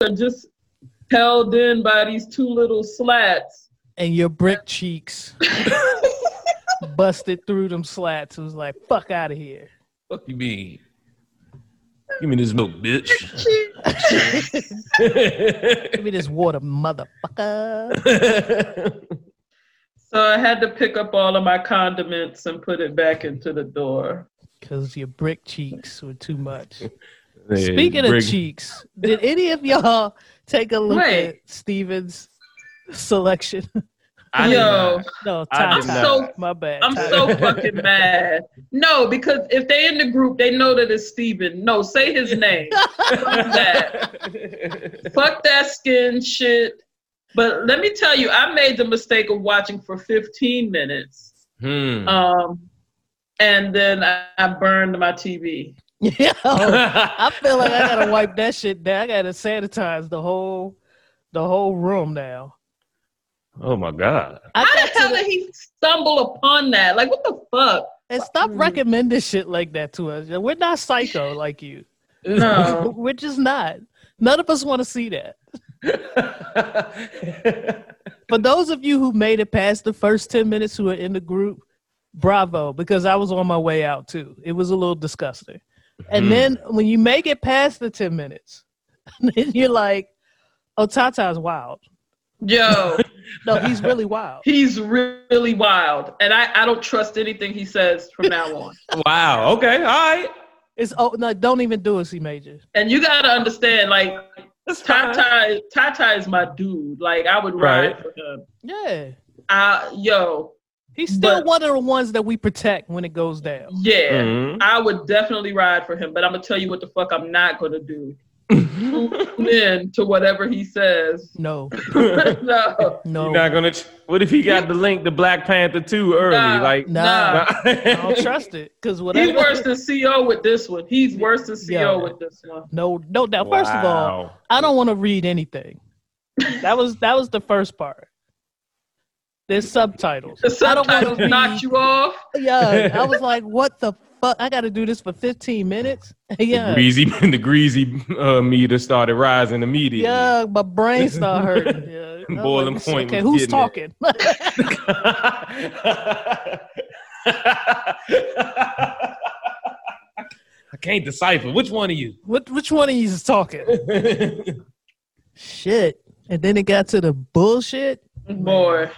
are just held in by these two little slats. And your brick cheeks busted through them slats. It was like, fuck out of here. Fuck you mean? Give me this milk, bitch. Give me this water, motherfucker. So I had to pick up all of my condiments and put it back into the door. Because your brick cheeks were too much. Yeah, Speaking bring- of cheeks, did any of y'all take a look Wait. at Steven's selection? I did Yo, not. no, I Ty did Ty. not. My bad. I'm Ty. so fucking mad. No, because if they in the group, they know that it's Steven. No, say his name. Fuck that. Fuck that skin shit. But let me tell you, I made the mistake of watching for 15 minutes. Hmm. Um, and then I, I burned my TV. Yeah, I feel like I gotta wipe that shit down. I gotta sanitize the whole, the whole room now. oh my god. I How the hell the- did he stumble upon that? Like, what the fuck? and stop mm. recommending shit like that to us. We're not psycho like you. No. We're just not. None of us want to see that. For those of you who made it past the first 10 minutes who are in the group, bravo, because I was on my way out too. It was a little disgusting. And Mhm. then when you make it past the 10 minutes, then you're like, oh, Tata's wild. Yo, No, he's really wild. he's really wild. And I, I don't trust anything he says from now on. wow. Okay. All right. It's oh no, don't even do it, C major. And you gotta understand, like, Tata, Tata is my dude. Like, I would ride Right. for him. Yeah. Uh, yo, He's still But- one of the ones that we protect when it goes down. yeah, Mhm. I would definitely ride for him. But I'm gonna tell you what the fuck I'm not gonna do. Tune in to whatever he says. No, no, no. You're not gonna. Ch- what if he got the link to Black Panther two early? Nah. like, Nah. I don't trust it because whatever. he's worse than CO with this one. He's worse than CO Yeah. with this one. No, no doubt. First of all, I don't want to read anything. That was that was the first part. There's subtitles. The I subtitles to knocked you off. Yeah, I was like, what the fuck? I got to do this for 15 minutes. The Yeah, greasy, the greasy uh, meter started rising immediately. yeah, my brain started hurting. Yeah. I'm Boiling like, point Okay, who's talking? I can't decipher which one of you. what? Which one of you is talking? Shit. And then it got to the bullshit. Boy,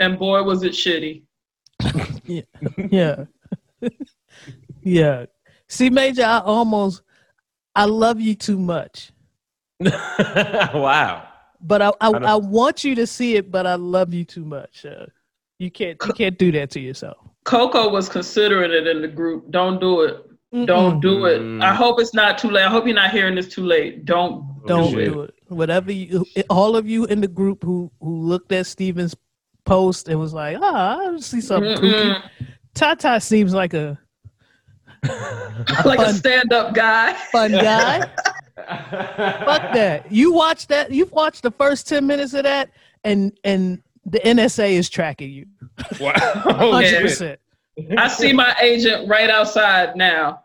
and boy was it shitty. Yeah. yeah. yeah. See, Major, I almost, I love you too much. wow. But I, I, don't- I, want you to see it, but I love you too much. Uh, you can't, you can't do that to yourself. Coco was considering it in the group. Don't do it. Don't do it. Mm. I hope it's not too late. I hope you're not hearing this too late. Don't. Don't shit. do it. Whatever you, all of you in the group who who looked at Steven's post and was like, ah, I see something kooky. Tata seems like a like a stand-up guy. fun guy. Fuck that. You watch that. You've watched the first ten minutes of that, and and the NSA is tracking you. Wow. Hundred yeah. percent. I see my agent right outside now.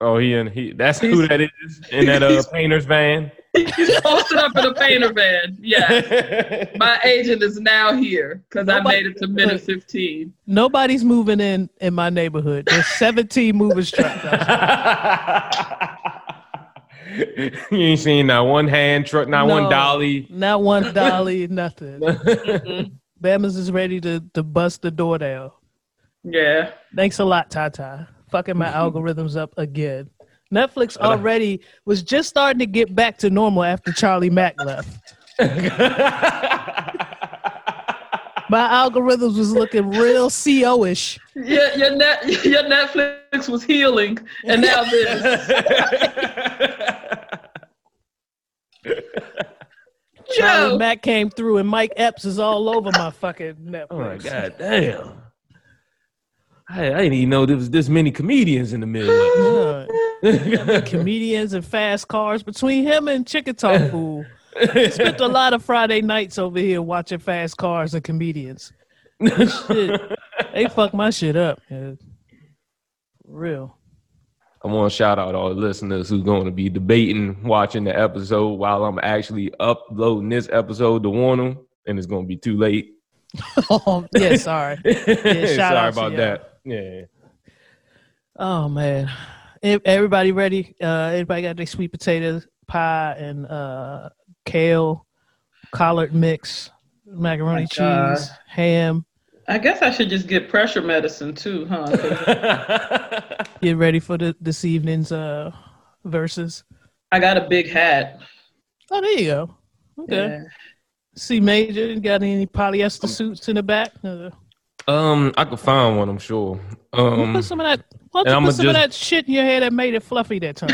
Oh, he and he. That's who that is in that uh, painter's van. He's posted up in a painter van. Yeah. My agent is now here because I made it to minute 15. Nobody's moving in in my neighborhood. There's 17 movers trucks. outside. you ain't seen not one hand truck, not No. one dolly. Not one dolly, nothing. Bama's is ready to to bust the door down. Yeah. Thanks a lot, Tata. Fucking my algorithms up again. Netflix uh, already was just starting to get back to normal after Charlie Mack left. My algorithms was looking real CO-ish. Yeah, your, net, your Netflix was healing, and now this. Charlie Joe. Mack came through and Mike Epps is all over my fucking Netflix. oh my god, damn! I, I didn't even know there was this many comedians in the Midwest. Comedians and fast cars between him and Chickasaw Fool. Spent a lot of Friday nights over here watching fast cars and comedians. Shit, they fuck my shit up. man. Real. I want to shout out all the listeners who's going to be debating, watching the episode while I'm actually uploading this episode to warn them, and it's going to be too late. oh, yeah, sorry. Yeah, shout Sorry out about that. Yeah. Oh man, everybody ready? Uh, everybody got their sweet potato pie and uh, kale, collard mix, macaroni Oh my God. cheese, ham. I guess I should just get pressure medicine too, huh? 'Cause Get ready for the this evening's uh verses. I got a big hat. Oh, there you go. Okay. Yeah. C major, got any polyester suits in the back? Uh, um, I could find one, I'm sure. Um, put some of that. Why don't you put some of that shit in your hair that made it fluffy that time?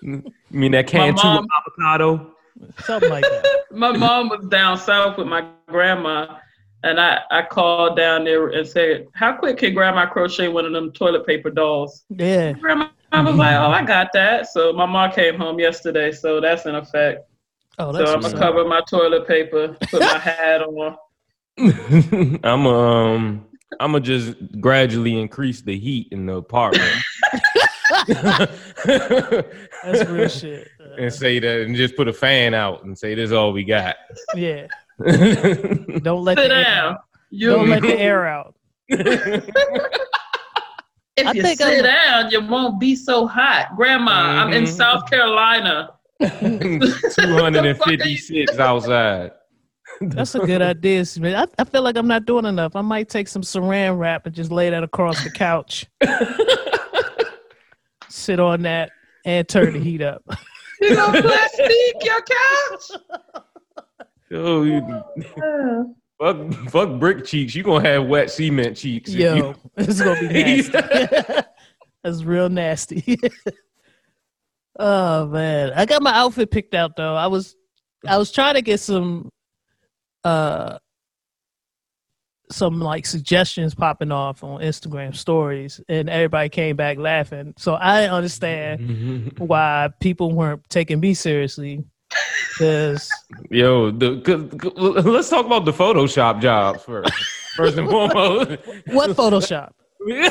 you mean that can two mom- avocado? Something like that. My mom was down south with my grandma, and I, I called down there and said, How quick can grandma crochet one of them toilet paper dolls? Yeah. Grandma was like, Oh, I got that. So my mom came home yesterday, so that's in effect. Oh, that's So I'm what's gonna cover my toilet paper, put my hat on. I'm um I'm gonna just gradually increase the heat in the apartment. That's real shit. Uh, and say that and just put a fan out and say this is all we got. yeah. Don't let Sit the air down. out. You, Don't let the air out. if I you think sit I'm- down, you won't be so hot. Grandma, I'm in Mhm. South Carolina. 256 outside. That's a good idea, man. I, I feel like I'm not doing enough. I might take some saran wrap and just lay that across the couch. Sit on that and turn the heat up. You know, plastic your couch. Yo, you, oh, fuck, fuck brick cheeks. You gonna have wet cement cheeks. if Yo, you- it's gonna be nasty. That's real nasty. oh man, I got my outfit picked out though. I was, I was trying to get some, uh, some like suggestions popping off on Instagram stories, and everybody came back laughing. So I understand why people weren't taking me seriously. Because Yo, the, c- c- let's talk about the Photoshop jobs first. First and foremost. what Photoshop?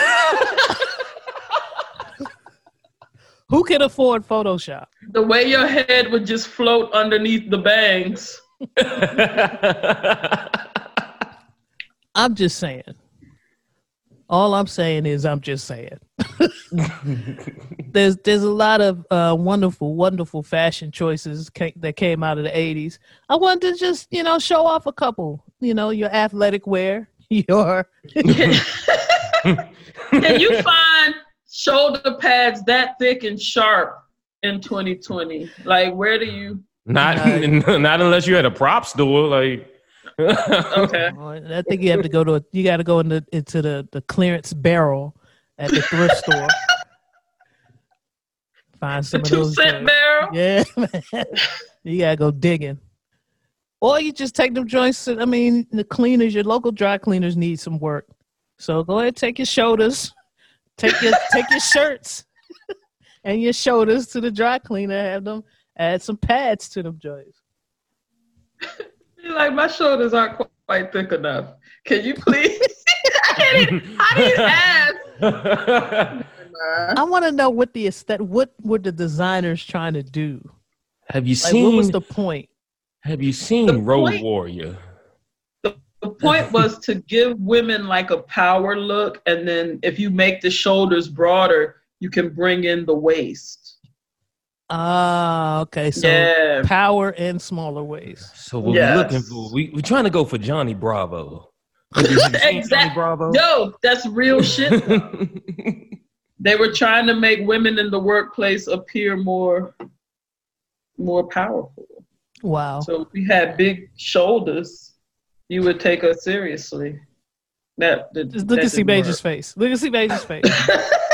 Who can afford Photoshop? The way your head would just float underneath the bangs. I'm just saying. All I'm saying is I'm just saying. there's there's a lot of uh, wonderful, wonderful fashion choices ca- that came out of the '80s. I wanted to just you know show off a couple. You know, your athletic wear, your Can you find shoulder pads that thick and sharp in 2020? Like, where do you? Not, not unless you had a prop store. Like, Okay. I think you have to go to a, you got to go into into the the clearance barrel at the thrift store. Find The some of two those. cent joints. barrel. Yeah, man. you gotta go digging. Or you just take them joints. To, I mean, the cleaners, your local dry cleaners need some work. So go ahead, take your shoulders, take your take your shirts and your shoulders to the dry cleaner. Have them add some pads to them joints. You're like my shoulders aren't quite thick enough. Can you please? I can't even. I didn't ask. I want to know what the aesthet- what were the designers trying to do? have you Like, seen? what was the point? have you seen The Road point- Warrior? The point was to give women like a power look, and then if you make the shoulders broader, you can bring in the waist. Ah, okay. So yeah. power in smaller ways. So what Yes. we're looking for, we we're trying to go for Johnny Bravo. Have you seen Johnny Bravo? Yo, that's real shit. they were trying to make women in the workplace appear more more powerful. Wow. So if we had big shoulders, you would take us seriously. That, that Just look that at C didn't Major's face. Look at C Major's face.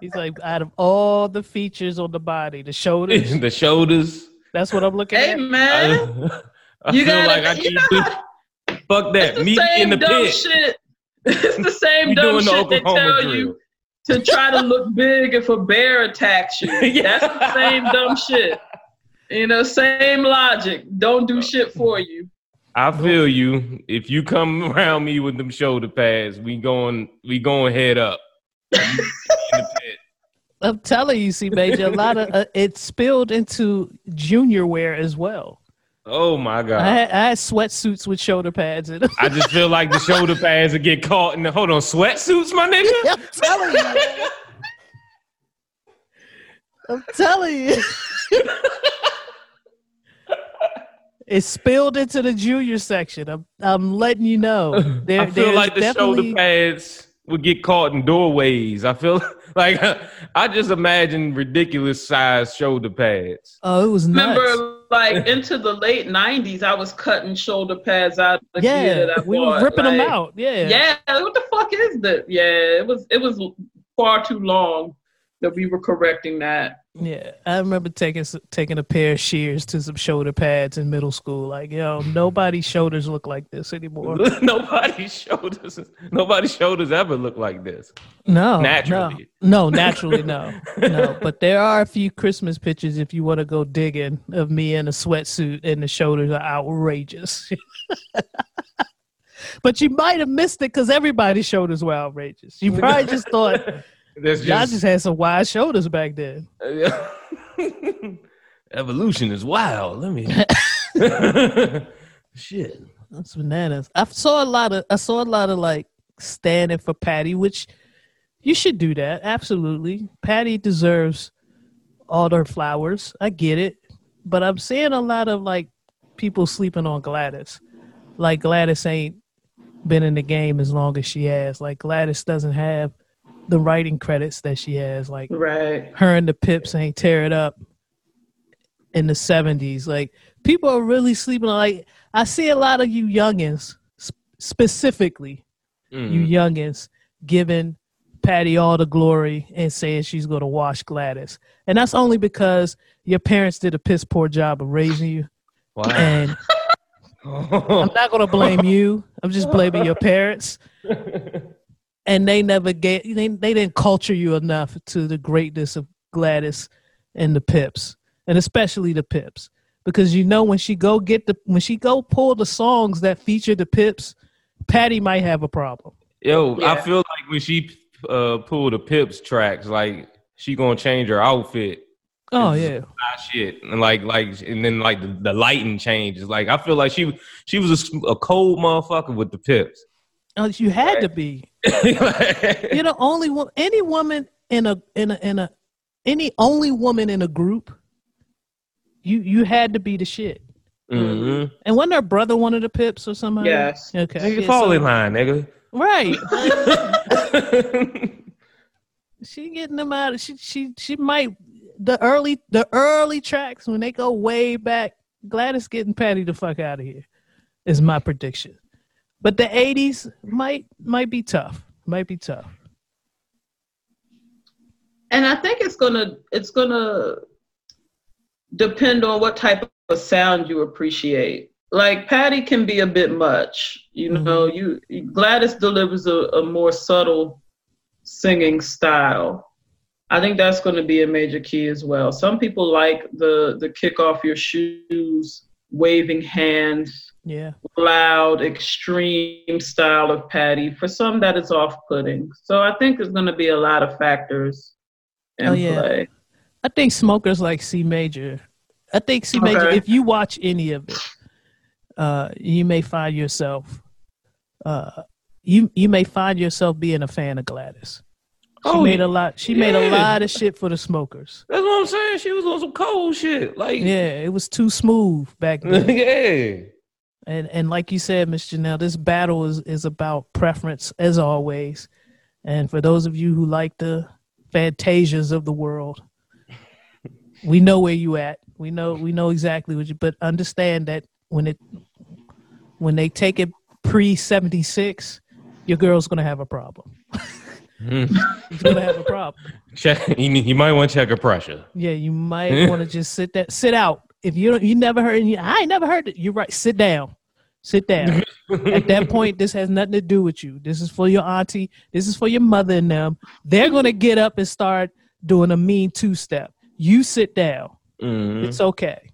He's like, out of all the features on the body, the shoulders. the shoulders. that's what I'm looking hey at. I, man, I you feel gotta, like I you keep know, do- fuck that. it's the Meet me same in the dumb pit. shit. It's the same dumb doing the shit they tell drill. you to try to look big if a bear attacks you. Yeah. That's the same dumb shit. You know, same logic. Don't do shit for you. I feel you. If you come around me with them shoulder pads, we going we going head up. In the pit. I'm telling you, see, Major, a lot of uh, it spilled into junior wear as well. Oh my god! I had, I had sweatsuits with shoulder pads in them. I just feel like the shoulder pads would get caught in the hold on sweatsuits, my nigga. I'm telling you. I'm telling you. it spilled into the junior section. I'm I'm letting you know. There, I feel like the shoulder pads would get caught in doorways. I feel like I just imagine ridiculous sized shoulder pads. Oh, it was nuts. Remember, like into the late '90s, I was cutting shoulder pads out of the gear yeah, that I we were bought. ripping them out. Yeah. Yeah, what the fuck is that? Yeah, it was it was far too long that we were correcting that. Yeah, I remember taking taking a pair of shears to some shoulder pads in middle school. Like, yo, nobody's shoulders look like this anymore. nobody's shoulders, nobody's shoulders ever look like this. No, Naturally. no, no, naturally, no, no. But there are a few Christmas pictures if you want to go digging of me in a sweatsuit and the shoulders are outrageous. but you might have missed it because everybody's shoulders were outrageous. You probably just thought That's y'all just, just had some wide shoulders back then. evolution is wild. Let me. Shit. That's bananas. I saw a lot of I saw a lot of like standing for Patti, which you should do that. Absolutely. Patti deserves all her flowers. I get it. But I'm seeing a lot of like people sleeping on Gladys. Like Gladys ain't been in the game as long as she has. Like Gladys doesn't have the writing credits that she has. Like Right. her and the Pips ain't tear it up in the seventies. Like people are really sleeping. Like I see a lot of you youngins, sp- specifically Mm. you youngins, giving Patti all the glory and saying she's going to wash Gladys, and that's only because your parents did a piss poor job of raising you. Wow. And I'm not going to blame you. I'm just blaming your parents. And they never gave they, they didn't culture you enough to the greatness of Gladys and the Pips, and especially the Pips, because you know when she go get the when she go pull the songs that feature the Pips, Patti might have a problem. Yo, I feel like when she uh, pulled the Pips tracks, like she gonna change her outfit. Oh It's- yeah, Ah, shit, and like like and then like the, the lighting changes. Like I feel like she she was a cold motherfucker with the Pips. Oh, you had to be. You're the only one. Any woman in a in a in a any only woman in a group. You you had to be the shit. mm-hmm. And wasn't her brother one of the Pips or somebody? Yes. Okay. Nigga, yeah, fall so- in line, nigga. Right. she getting them out. Of, She she she might the early the early tracks when they go way back. Gladys getting Patti the fuck out of here is my prediction. But the eighties might might be tough. Might be tough. And I think it's gonna it's gonna depend on what type of sound you appreciate. Like Patti can be a bit much, you mm-hmm. know. You Gladys delivers a, a more subtle singing style. I think that's going to be a major key as well. Some people like the the kick off your shoes, waving hands, Yeah. loud, extreme style of Patti. For some, that is off putting. So I think there's going to be a lot of factors in Oh, yeah. play. I think smokers like C major. I think C major. Okay. If you watch any of it, uh, you may find yourself, uh, you you may find yourself being a fan of Gladys. She Oh, made a lot. She made a lot of shit for the smokers. That's what I'm saying. She was on some cold shit. Like, Yeah, it was too smooth back then. yeah. And and like you said, Miss Janelle, this battle is is about preference as always. And for those of you who like the fantasias of the world, we know where you at. We know we know exactly what you. But understand that when it when they take it pre seventy six, your girl's gonna have a problem. Mm. Gonna have a problem. Check. You, you might want to check her pressure. Yeah, you might want to just sit there, sit out. If you don't, you never heard. You, I ain't never heard it. You're right. Sit down. Sit down. At that point, this has nothing to do with you. This is for your auntie. This is for your mother and them. They're gonna get up and start doing a mean two step. You sit down. Mhm. It's okay.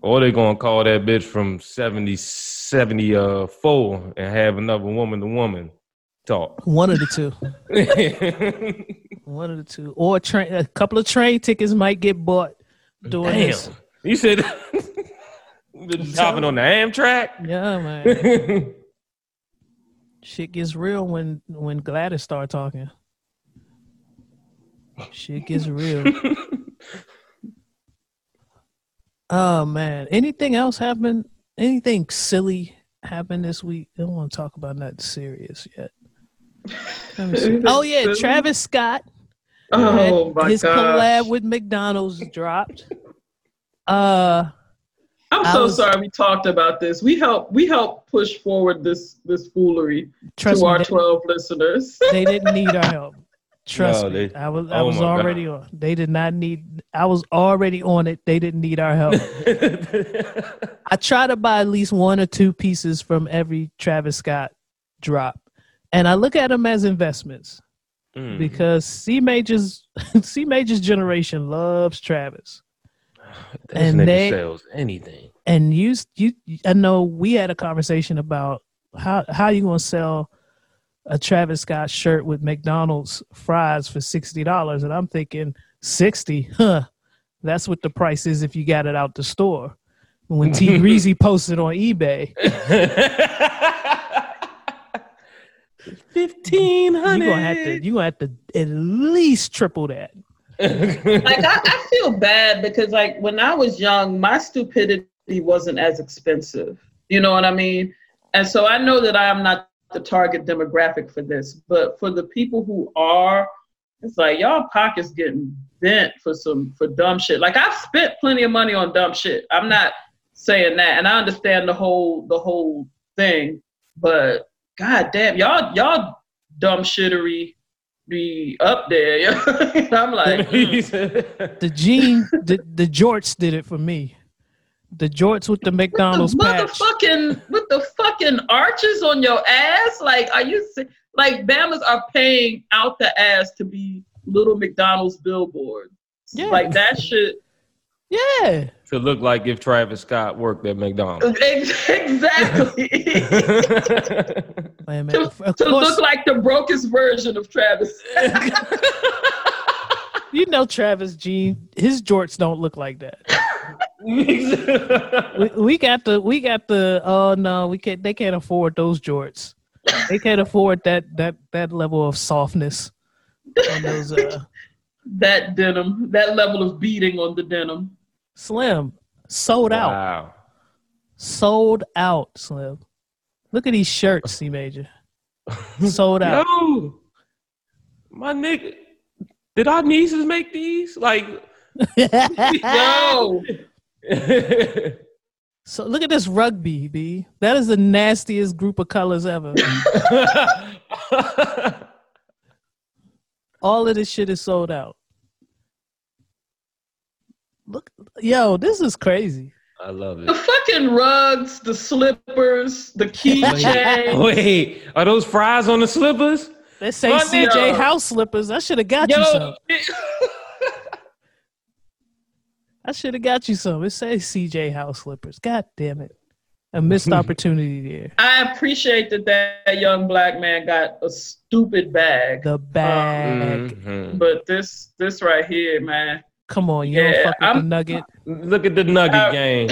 Or they're gonna call that bitch from 70, 74 and have another woman to woman. Talk. One of the two. One of the two. Or train. A couple of train tickets might get bought doing Damn. this. You said been hopping on the Amtrak. Yeah, man. Shit gets real when when Gladys start talking. Shit gets real. oh man. Anything else happen? Anything silly happened this week? I don't want to talk about nothing serious yet. Let me see. Oh yeah, Travis Scott. Oh my his god! collab with McDonald's dropped. Uh I'm so was- sorry we talked about this. We help we help push forward this this foolery to me, our they- 12 listeners. they didn't need our help. Trust No, me, they- I was I oh was my God. already on. They did not need. I was already on it. They didn't need our help. I try to buy at least one or two pieces from every Travis Scott drop, and I look at them as investments Mm. because C Major's C Major's generation loves Travis. This and they- sells anything. and you you I know we had a conversation about how how you gonna sell a Travis Scott shirt with McDonald's fries for sixty dollars, and I'm thinking sixty, huh? That's what the price is if you got it out the store. When T Reezy posted on eBay, Fifteen you hundred. gonna have to you gonna have to at least triple that. Like I, I feel bad because like when I was young, my stupidity wasn't as expensive. You know what I mean? And so I know that I am not the target demographic for this, but for the people who are, it's like y'all pockets getting bent for some for dumb shit. Like I've spent plenty of money on dumb shit. I'm not saying that, and I understand the whole the whole thing, but god damn, y'all y'all dumb shittery be up there. I'm like, mm. The jean, the the jorts did it for me. The jorts with the McDonald's the patch. motherfucking with the fucking arches on your ass. Like, are you like Bamas are paying out the ass to be little McDonald's billboards? Yeah. Like that shit. Yeah, to look like if Travis Scott worked at McDonald's. Ex- Exactly. man, man. to to look like the brokest version of Travis. you know Travis G. His jorts don't look like that. We, we got the we got the oh no we can't they can't afford those jorts. They can't afford that that that level of softness on those uh that denim, that level of beating on the denim. Slim sold out wow. sold out slim. Look at these shirts, C major. Sold out. Yo, my nigga, did our nieces make these? Like, Yo, so look at this rugby, B. That is the nastiest group of colors ever. All of this shit is sold out. Look, yo, this is crazy. I love it. the fucking rugs, the slippers, the keychain. Wait, are those fries on the slippers? They say My CJ nigga. House slippers. I should have got you some. Yo, I should have got you some. It says CJ House slippers. God damn it. A missed opportunity there. I appreciate that that young black man got a stupid bag, The bag. Mhm. but this this right here, man. Come on, you don't Yeah, fuck with the nugget. Look at the nugget Uh, game.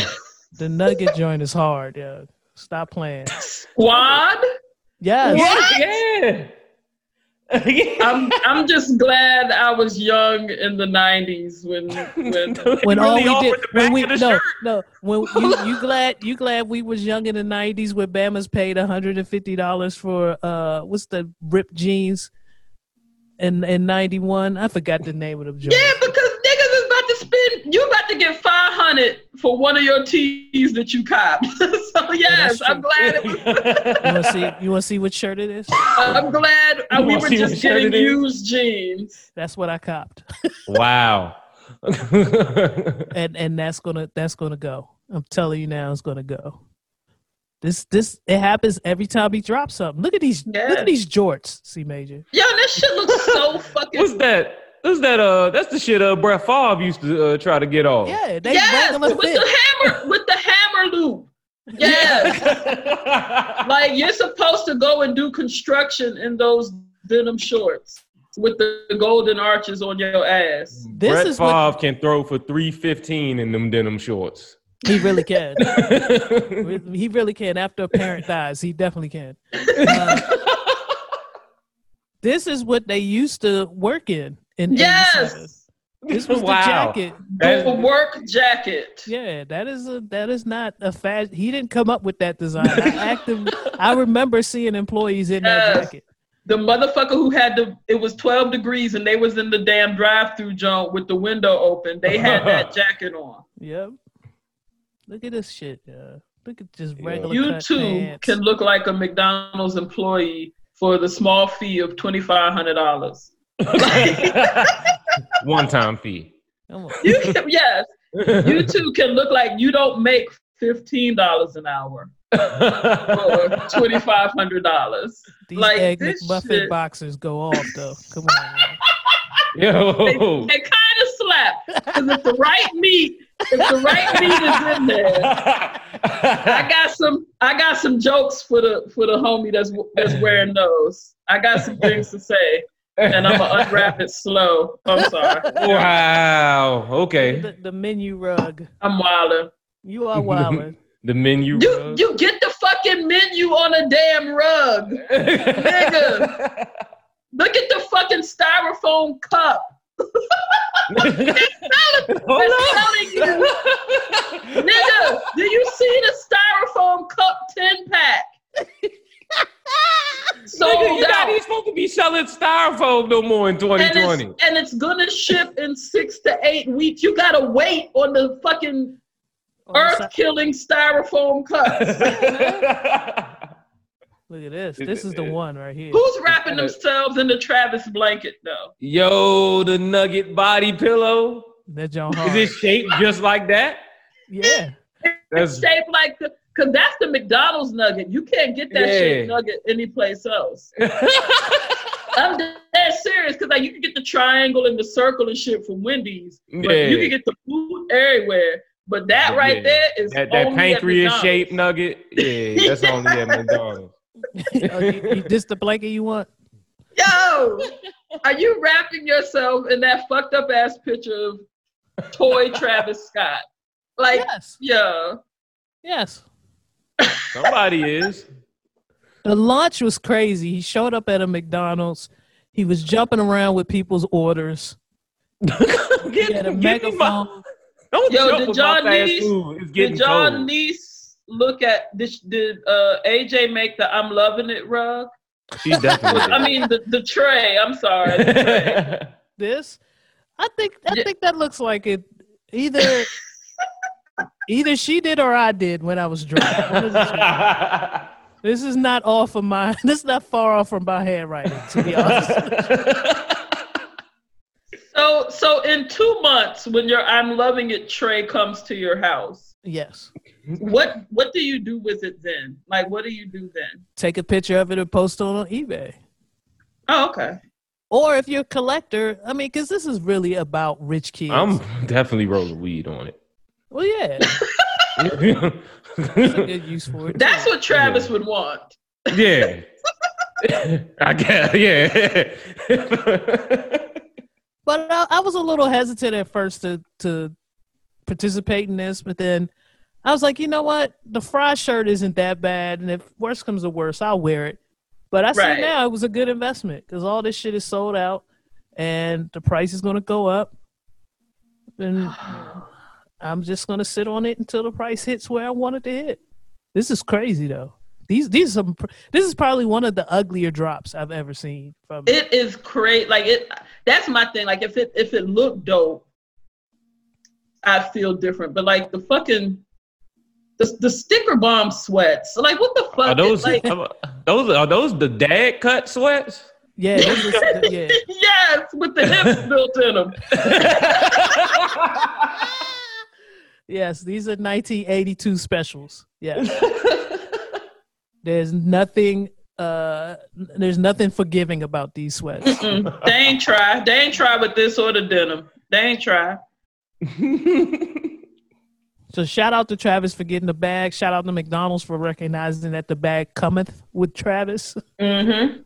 The nugget joint is hard, yeah. Stop playing. Squad. Yes. Yeah. I'm I'm just glad I was young in the '90s when when When all Really we did when we no shirt. no when you you glad you glad we was young in the nineties when Bama's paid hundred and fifty dollars for uh what's the ripped jeans in in ninety one I forgot the name of them joints. yeah, because niggas is about to spend. You about to get 500 for one of your tees that you copped. so yes, I'm glad. It was, You want to see you want to see what shirt it is? I'm glad You we were just getting used jeans. That's what I copped, wow. and and that's gonna that's gonna go. I'm telling you now, it's gonna go. This this it happens every time he drops something. Look at these look at these jorts, C major. Yo, this shit looks so fucking. What's that? What's that? Uh, that's the shit. Uh, Brett Favre used to uh, try to get off. Yeah, they yes, regular with fit. the hammer, with the hammer loop. Yes. like you're supposed to go and do construction in those denim shorts with the golden arches on your ass. This Brett is Favre what can throw for three fifteen in them denim shorts. he really can. he really can. After a parent dies, he definitely can. Uh, this is what they used to work in. In Yes. This was Wow. the jacket. That- The work jacket. Yeah, that is a that is not a fast. He didn't come up with that design. I active, I remember seeing employees in that jacket. The motherfucker who had the it was 12 degrees and they was in the damn drive-through joint with the window open. They had that jacket on. Yep. Look at this shit. Yeah. Look at just Yeah. regular. You too pants. can look like a McDonald's employee for the small fee of twenty five hundred dollars. One time fee. You can, yes, you too can look like you don't make fifteen dollars an hour or twenty five hundred dollars. These Like, egg this McMuffin shit- boxers go off though. Come on. Man. They, Yo. they kind of slap because if the right meat, if the right meat is in there, I got some. I got some jokes for the for the homie that's that's wearing those. I got some things to say, and I'm gonna unwrap it slow. I'm sorry. wow. Okay. The, the menu rug. I'm wilder. You are wildin'. The menu. You you get the fucking menu on a damn rug. Nigga. Look at the fucking styrofoam cup. They're telling you, nigga. Do you see the styrofoam cup ten pack? Nigga, you're not out. even supposed to be selling styrofoam no more in And 2020. it's, and it's gonna ship in six to eight weeks. You gotta wait on the fucking On the earth killing styrofoam cups. Look at this. This is the one right here. Who's wrapping themselves in the Travis blanket though? Yo, the nugget body pillow. That John Is it shaped just like that? Yeah. That's It's shaped like the because that's the McDonald's nugget. You can't get that Yeah. shaped nugget anyplace else. I'm dead serious because like you can get the triangle and the circle and shit from Wendy's, but Yeah. you can get the food everywhere. But that But right yeah, there is that, that only pancreas McDonald's. shaped nugget. Yeah, that's only at McDonald's. oh, you, you, this the blanket you want? Yo, are you wrapping yourself in that fucked up ass picture of toy Travis Scott? Like, Yes. yeah. Yes. Somebody is. The launch was crazy. He showed up at a McDonald's. He was jumping around with people's orders. He had a Get- get my- megaphone. don't Yo, jump did John my Neese- Did John cold. Neese look at did, did uh AJ make the I'm loving it rug? She definitely. I mean the, the tray. I'm sorry. tray. This, I think, I Yeah. think that looks like it. Either, either she did or I did when I was drunk. One of the two. This is not off of my. This is not far off from my handwriting, to be honest. So so in two months when your I'm loving it tray comes to your house, yes. what what do you do with it then? Like what do you do then? Take a picture of it and post it on eBay. Oh, okay. Or if you're a collector, I mean, because this is really about rich kids. I'm definitely rolling weed on it. Well, yeah, that's a good use for it. That's what Travis would want. yeah. I guess, yeah. But I, I was a little hesitant at first to to participate in this, but then I was like, you know what? The fry shirt isn't that bad, and if worse comes to worse, I'll wear it. But I see now it was a good investment because all this shit is sold out, and the price is going to go up, and I'm just going to sit on it until the price hits where I want it to hit. This is crazy though. These these are some. This is probably one of the uglier drops I've ever seen from. It is crazy. Like it that's my thing. Like if it if it looked dope, I'd feel different. But like the fucking the, the sticker bomb sweats. Like what the fuck? Are those like those are those the dad cut sweats? yeah, this is, yeah. yes, with the hips built in them. Yes, these are 1982 specials. Yes. there's nothing uh there's nothing forgiving about these sweats. Mm, they ain't try. They ain't try with this or the denim. They ain't try. So shout out to Travis for getting the bag. Shout out to McDonald's for recognizing that the bag cometh with Travis. Mm-hmm.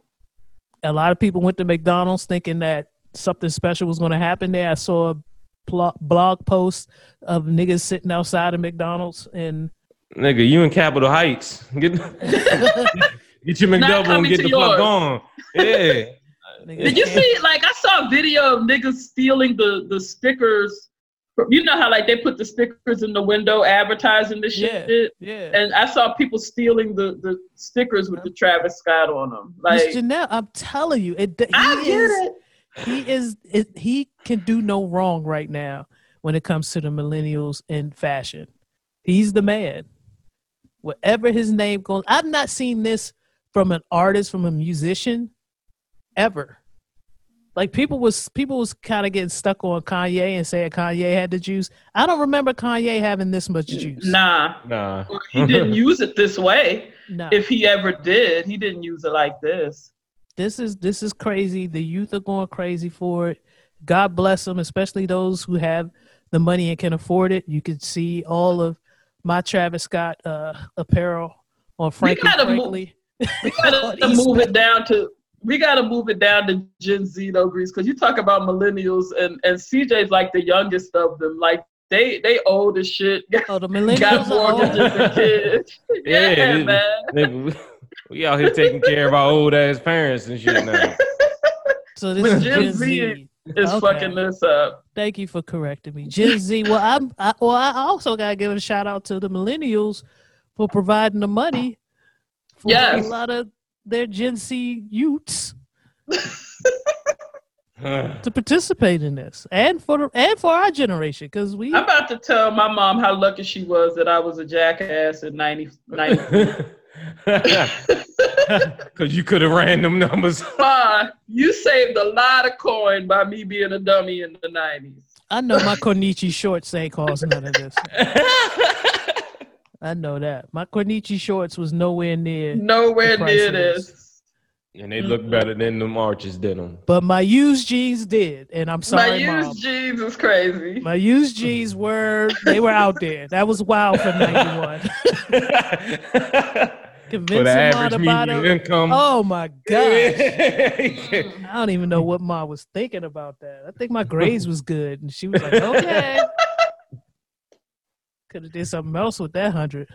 A lot of people went to McDonald's thinking that something special was going to happen there. I saw a pl- blog post of niggas sitting outside of McDonald's and Nigga, you in Capitol Heights. Get, get your Not McDouble and get to the fuck on. Yeah. Did you see? Like, I saw a video of niggas stealing the the stickers. You know how like they put the stickers in the window advertising the shit. Yeah. And I saw people stealing the, the stickers with the Travis Scott on them. Like, Janelle, I'm telling you, it, he I get is, it. He is it, he can do no wrong right now when it comes to the millennials in fashion. He's the man. Whatever his name goes, I've not seen this from an artist, from a musician, ever. Like people was people was kind of getting stuck on Kanye and saying Kanye had the juice. I don't remember Kanye having this much juice. Nah, Nah. he didn't use it this way. No. If he ever did, he didn't use it like this. This is this is crazy. The youth are going crazy for it. God bless them, especially those who have the money and can afford it. You can see all of my Travis Scott uh, apparel on Frankie gotta move- We gotta move it down to we gotta move it down to Gen Z though, Grease, because you talk about millennials and and CJ's like the youngest of them. Like they they old as shit. Oh, the Got millennials are mortgages old. and kids. Yeah, yeah, man. Nigga, we- we out here taking care of our old ass parents and shit now. So this is Gen Gen Z Z. It's Okay. fucking this up. Thank you for correcting me, Gen Z. Well, I'm I, well. I also gotta give a shout out to the millennials for providing the money for Yes. a lot of their Gen Z youths. to participate in this and for the, and for our generation because we I'm about to tell my mom how lucky she was that I was a jackass in 90, 90 Because you could have ran them numbers. Ma, you saved a lot of coin by me being a dummy in the 90s. I know my Cornichi shorts ain't causing none of this. I know that my Cornichi shorts was nowhere near, Nowhere The near this. And they look better mm-hmm. than them arches did them. but my used jeans did, and I'm sorry, My used mom. jeans is crazy. My used jeans were they were out there. That was wild for '91. For Convincing the mom average to buy median them. income. Oh my god! I don't even know what mom was thinking about that. I think my grades was good, and she was like, "Okay." Could have did something else with that hundred.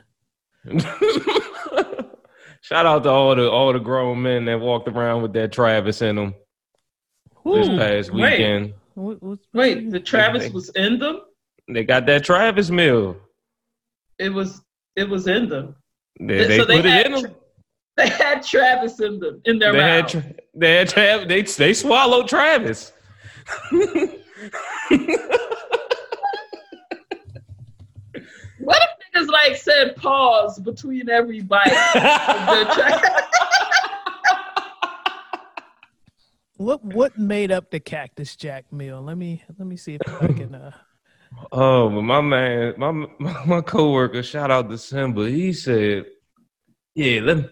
Shout out to all the all the grown men that walked around with that Travis in them this past weekend. What- what- Wait, the Travis was in them? They got that Travis meal. It was it was in them. They, they So put had it in them. Tra- They had Travis in them in their They had, mouth. tra- they had Travis. They they swallowed Travis. what if niggas like said pause between every bite? of their Tra- What what made up the Cactus Jack meal? Let me let me see if I can. Uh, Oh, but my man, my my, my coworker, shout out to Simba. He said, "Yeah, let me,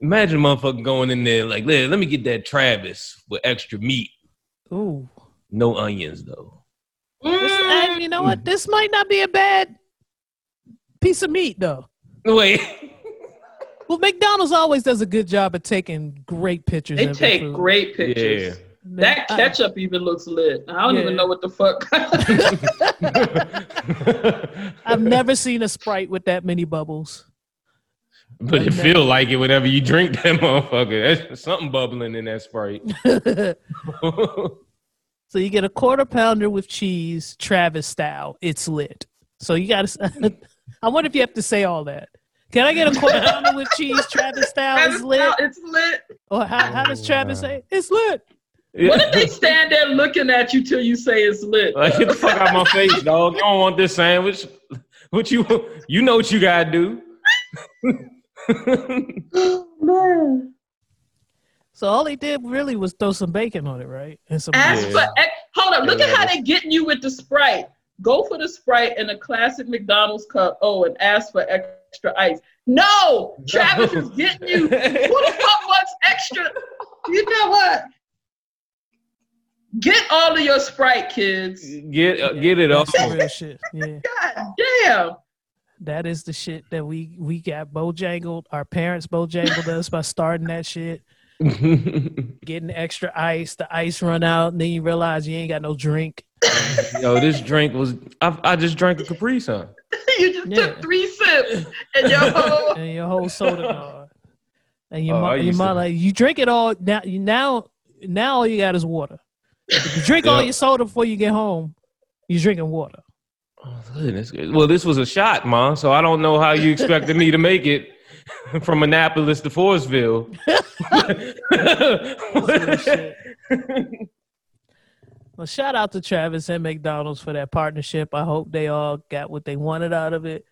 imagine a motherfucker going in there like, let, let me get that Travis with extra meat, ooh, no onions though." This- Mm. and you know what? This might not be a bad piece of meat though. Wait, Well, McDonald's always does a good job of taking great pictures. They of take food. great pictures. yeah. That I- ketchup even looks lit. I don't Yeah. even know what the fuck. I've never seen a Sprite with that many bubbles. but it feel like it whenever you drink that motherfucker. There's something bubbling in that sprite. So you get a quarter pounder with cheese, Travis style. It's lit. So you got to. I wonder if you have to say all that. Can I get a quarter pounder with cheese, Travis style? It's lit. It's lit. Or how, how does Travis oh, say? It's lit. What if they stand there looking at you till you say it's lit? Like get the fuck out my face, dog. You don't want this sandwich. What you you know what you gotta do. Man. So all he did really was throw some bacon on it, right? And some. Ask Yeah. for ex- hold up. Look Yeah, at how that they getting you with the Sprite. Go for the Sprite in a classic McDonald's cup. Oh, and ask for extra ice. No, Travis is getting you. Who the fuck wants extra? You know what? Get all of your Sprite, kids. Get uh, get it off. That's real shit. Yeah. God damn. That is the shit that we we got bojangled. Our parents bojangled us by starting that shit, getting extra ice. The ice run out, and then you realize you ain't got no drink. Yo, this drink was. I, I just drank a Capri Sun. you just Yeah. took three sips and your whole and your whole soda gone. And your Oh, mo- I your used to- mom like you drink it all now. Now now all you got is water. If you drink all your soda before you get home, you're drinking water. Oh, goodness. Well, this was a shot, Mom. So I don't know how you expected me to make it from Annapolis to Forestville. Well, shout out to Travis and McDonald's for that partnership. I hope they all got what they wanted out of it.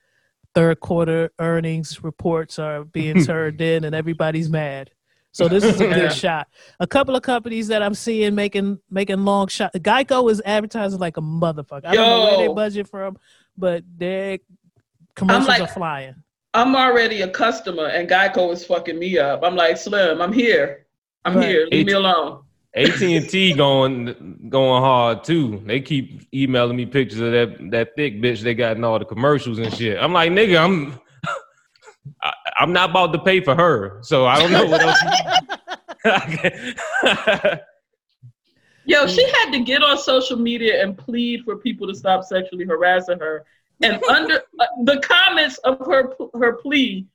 Third quarter earnings reports are being turned in, and everybody's mad. So this is a Yeah. good shot. A couple of companies that I'm seeing making making long shot. Geico is advertising like a motherfucker. I don't know where they budget from, but their commercials like- are flying. I'm already a customer and Geico is fucking me up. I'm like, Slim, I'm here. I'm Right. here. Leave me alone. AT and T going going hard too. They keep emailing me pictures of that that thick bitch they got in all the commercials and shit. I'm like, nigga, I'm I, I'm not about to pay for her, so I don't know what else. Yo, she mm. had to get on social media and plead for people to stop sexually harassing her. And under uh, the comments of her her plea,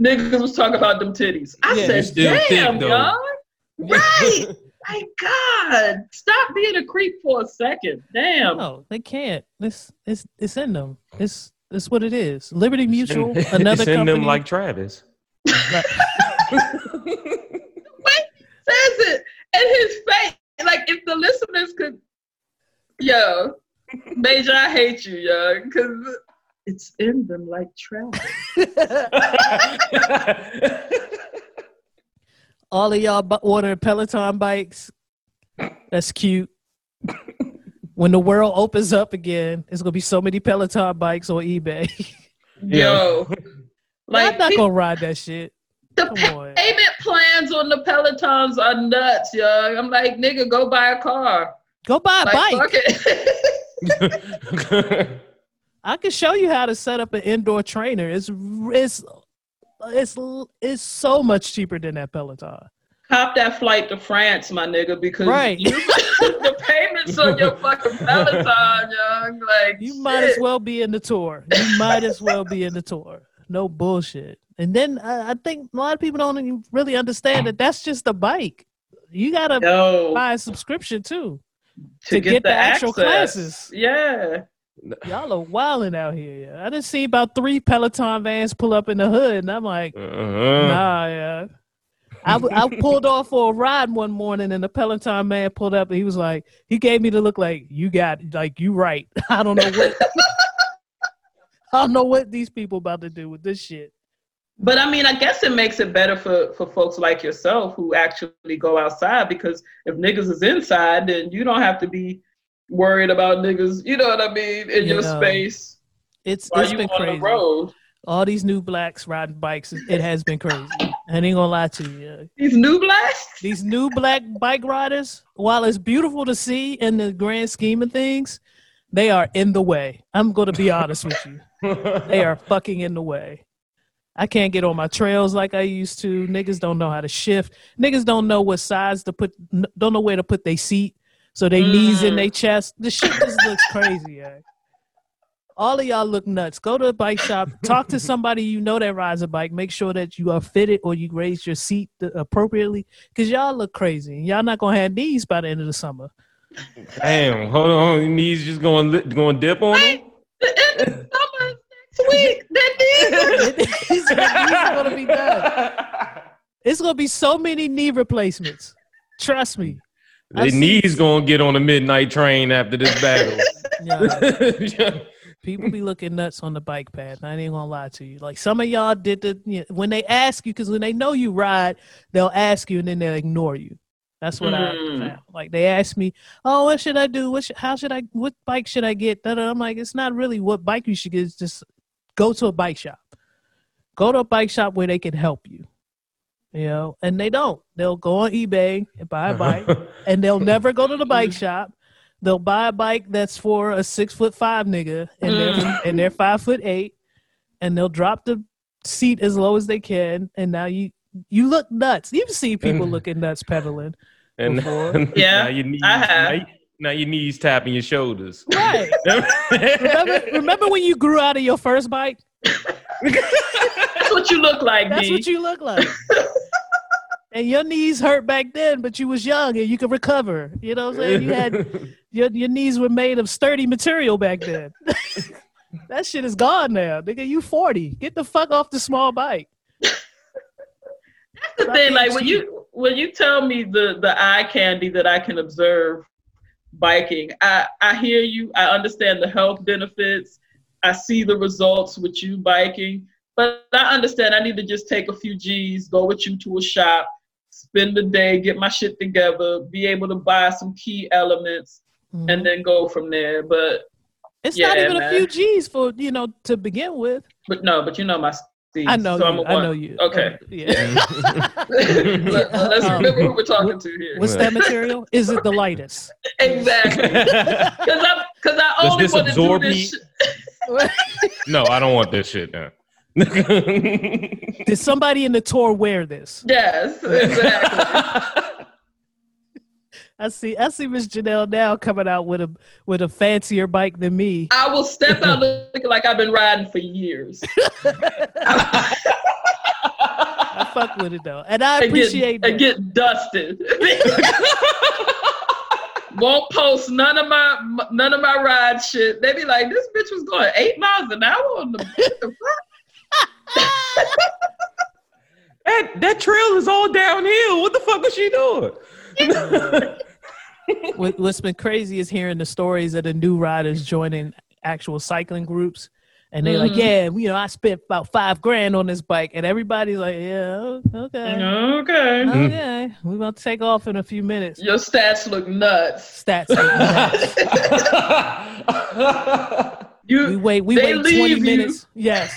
niggas was talking about them titties. I Yeah, said, still damn, though." y'all. Right. My God. Stop being a creep for a second. Damn. No, they can't. It's it's it's in them. It's it's what it is. Liberty Mutual, another Send company. them like Travis. Wait, says it. And his face. Like, if the listeners could, yo, Major, I hate you, yo, because it's in them like trash. all of y'all bu- ordering Peloton bikes. That's cute. when the world opens up again, there's gonna be so many Peloton bikes on eBay. Yo, like I'm not pe- gonna ride that shit. the Come pa- on. payment plans on the Pelotons are nuts, yo. I'm like, nigga, go buy a car. Go buy a Like, bike. I can show you how to set up an indoor trainer. It's it's it's it's so much cheaper than that Peloton. Cop that flight to France, my nigga, because Right. you, the payments on your fucking Peloton, yo. Like, You might as well be in the tour. You might as well be in the tour. No bullshit. And then I, I think a lot of people don't even really understand that that's just a bike. You gotta buy a subscription too. To, to get, get the, the actual access. classes. Yeah. Y'all are wilding out here. Yeah. I didn't see about three Peloton vans pull up in the hood, and I'm like, Uh-huh. nah, yeah. I, w- I pulled off for a ride one morning, and the Peloton man pulled up, and he was like, he gave me the look like, you got, like, you right. I don't know what, I don't know what these people about to do with this shit. But I mean, I guess it makes it better for, for folks like yourself who actually go outside because if niggas is inside, then you don't have to be worried about niggas, you know what I mean, in your Yeah. space It's while it's you been on crazy. the road. All these new blacks riding bikes, it has been crazy. I ain't gonna lie to you. These new blacks? These new black bike riders, while it's beautiful to see in the grand scheme of things, they are in the way. I'm going to be honest with you. They are fucking in the way. I can't get on my trails like I used to. Niggas don't know how to shift. Niggas don't know what size to put, don't know where to put their seat. So they knees in Mm. their chest. The shit just looks crazy, yeah. All of y'all look nuts. Go to a bike shop. Talk to somebody you know that rides a bike. Make sure that you are fitted or you raise your seat appropriately. Cause y'all look crazy. Y'all not gonna have knees by the end of the summer. Damn, hold on. Your knees just going li- going dip on them? The end of summer is next week. That nigga. These are gonna be done. It's gonna be so many knee replacements. Trust me. The I've seen- knees gonna get on the midnight train after this battle. Yeah. People be looking nuts on the bike path. I ain't gonna lie to you. Like some of y'all did the you know, when they ask you, because when they know you ride, they'll ask you and then they'll ignore you. That's what I Mm. found. Like they ask me, "Oh, what should I do? What should, how should I? What bike should I get?" Da-da. I'm like, it's not really what bike you should get. It's just go to a bike shop. Go to a bike shop where they can help you. You know, and they don't. They'll go on eBay and buy a bike and they'll never go to the bike shop. They'll buy a bike that's for a six foot five nigga, and they're Mm. and they're five foot eight, and they'll drop the seat as low as they can, and now you you look nuts. You've seen people looking nuts pedaling. And Before. Yeah, now your knees, I have. Now, you- now your knees tapping your shoulders. Right. remember, remember when you grew out of your first bike? That's what you look like, That's D. what you look like. and your knees hurt back then, but you was young and you could recover. You know what I'm saying? You had your your knees were made of sturdy material back then. that shit is gone now. Nigga, you 40. Get the fuck off the small bike. That's the thing, like when you when you tell me the the eye candy that I can observe biking, I I hear you. I understand the health benefits. I see the results with you biking, but I understand I need to just take a few G's, go with you to a shop, spend the day, get my shit together, be able to buy some key elements, Mhm. and then go from there. But it's not yeah, even a few G's for, you know, to begin with. but no, but you know my. Steez, I know so you. I'm a I one. know you. Okay. Uh, yeah. Let, us Um, remember who we're talking to here. What's that material? Is it the lightest? Exactly. Because I, cause I Does only this want to do absorb this me? shit. no, I don't want this shit now. Did somebody in the tour wear this? Yes, exactly. I see. I see Miss Janelle now coming out with a with a fancier bike than me. I will step out looking like I've been riding for years. I fuck with it though, and I and appreciate get, and that. get dusted. Won't post none of my none of my ride shit. They be like, "This bitch was going eight miles an hour on the." what the fuck? that that trail is all downhill. What the fuck is she doing? What, what's been crazy is hearing the stories of the new riders joining actual cycling groups, and they're like, Mhm. "Yeah, you know, I spent about five grand on this bike," and everybody's like, "Yeah, okay, Okay. okay, we're about to take off in a few minutes." Your stats look nuts. Stats. we You wait. We They wait twenty you. minutes. Yes.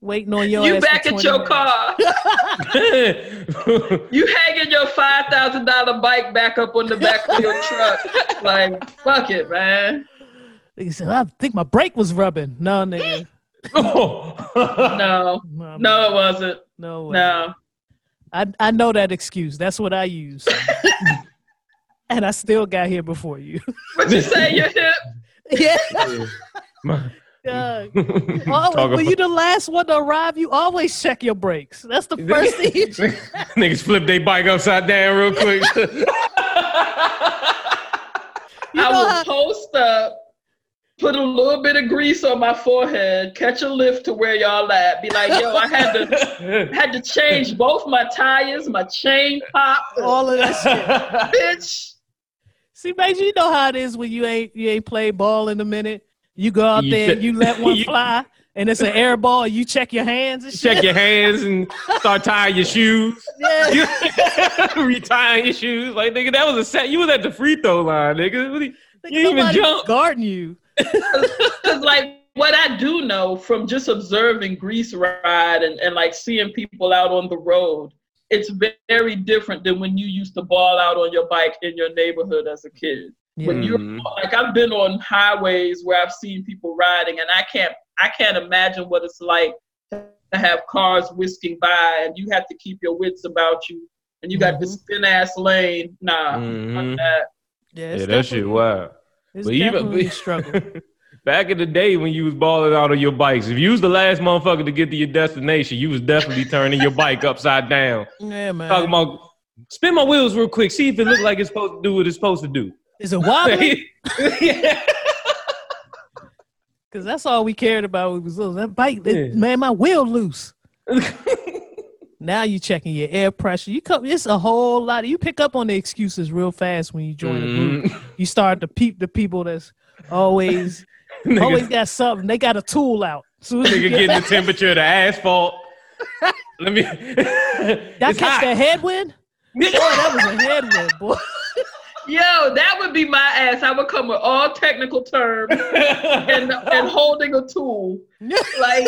Waiting on your you ass back for at your minutes. car. You hanging your five thousand dollar bike back up on the back of your truck. Like, fuck it, man. Nigga said, I think my brake was rubbing. No, nigga. oh. No, No, no, it wasn't. no, way. No. I I know that excuse. That's what I use. and I still got here before you. What you say, your hip? yeah. My- yeah. Talk Oh, when you about- the last one to arrive, you always check your brakes. That's the first thing you check. Niggas flip their bike upside down real quick. You I know will how- post up, put a little bit of grease on my forehead, catch a lift to where y'all at. Be like, yo, I had to had to change both my tires, my chain pop, all of that shit. bitch. See, Major, you know how it is when you ain't you ain't played ball in a minute. You go out You there, and you let one you- fly, and it's an air ball. You check your hands and shit. Check your hands and start tying your shoes. Yeah. You retying your shoes. Like nigga, that was a set. You was at the free throw line, nigga. What you, Like, you didn't even jump. guarding you. Because like what I do know from just observing Grease Ride and, and like seeing people out on the road, it's very different than when you used to ball out on your bike in your neighborhood as a kid. When you're Mhm. like I've been on highways where I've seen people riding and I can't I can't imagine what it's like to have cars whisking by and you have to keep your wits about you and you got this Mhm. thin ass lane. Nah, fuck Mhm. that. Yeah, Yeah, that shit definitely- wild. It's But even- definitely a struggle. Back in the day when you was balling out on your bikes, if you was the last motherfucker to get to your destination, you was definitely turning your bike upside down. Yeah, man. Talking about spin my wheels real quick, see if it look like it's supposed to do what it's supposed to do. Is it wobbly? yeah. Because that's all we cared about. It was little that bike. Yeah. man, my wheel loose. Now you're checking your air pressure. You come. It's a whole lot. You pick up on the excuses real fast when you join a group. Mm. You start to peep the people that's always always got something. They got a tool out. So Nigga getting the temperature of the asphalt. Let me. Y'all it's catch hot. that headwind? Boy, that was a headwind, boy. Yo, that would be my ass. I would come with all technical terms and and holding a tool. Like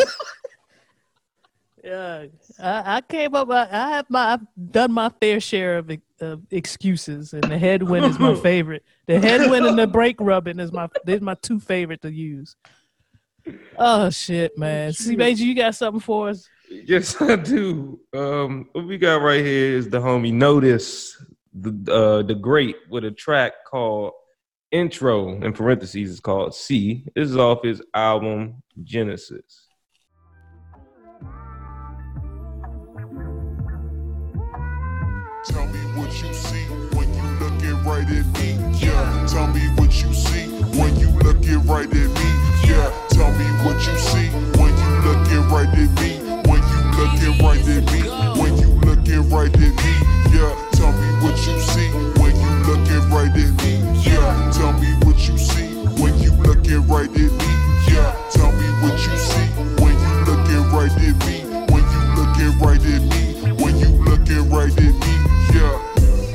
Yeah, I, I came up. I, I have my. I've done my fair share of, of excuses, and the headwind is my favorite. The headwind and the brake rubbing is my. They're my two favorite to use. Oh shit, man. See, Major, you got something for us? Yes, I do. Um, what we got right here is the homie Notice, the uh, the great with a track called Intro. In parentheses, it's called C. This is off his album Genesis. Tell me what you see when you looking right at me. Yeah. Tell me what you see when you looking right at me. Yeah. Tell me what you see when you looking right at me. When you looking right at me. When you looking right at me. Yeah. Tell me you see when you looking right at me. Yeah. Tell me what you see when you looking right at me. Yeah. Tell me what you see when you looking right at me. When you looking right at me. When you looking right at me. Yeah.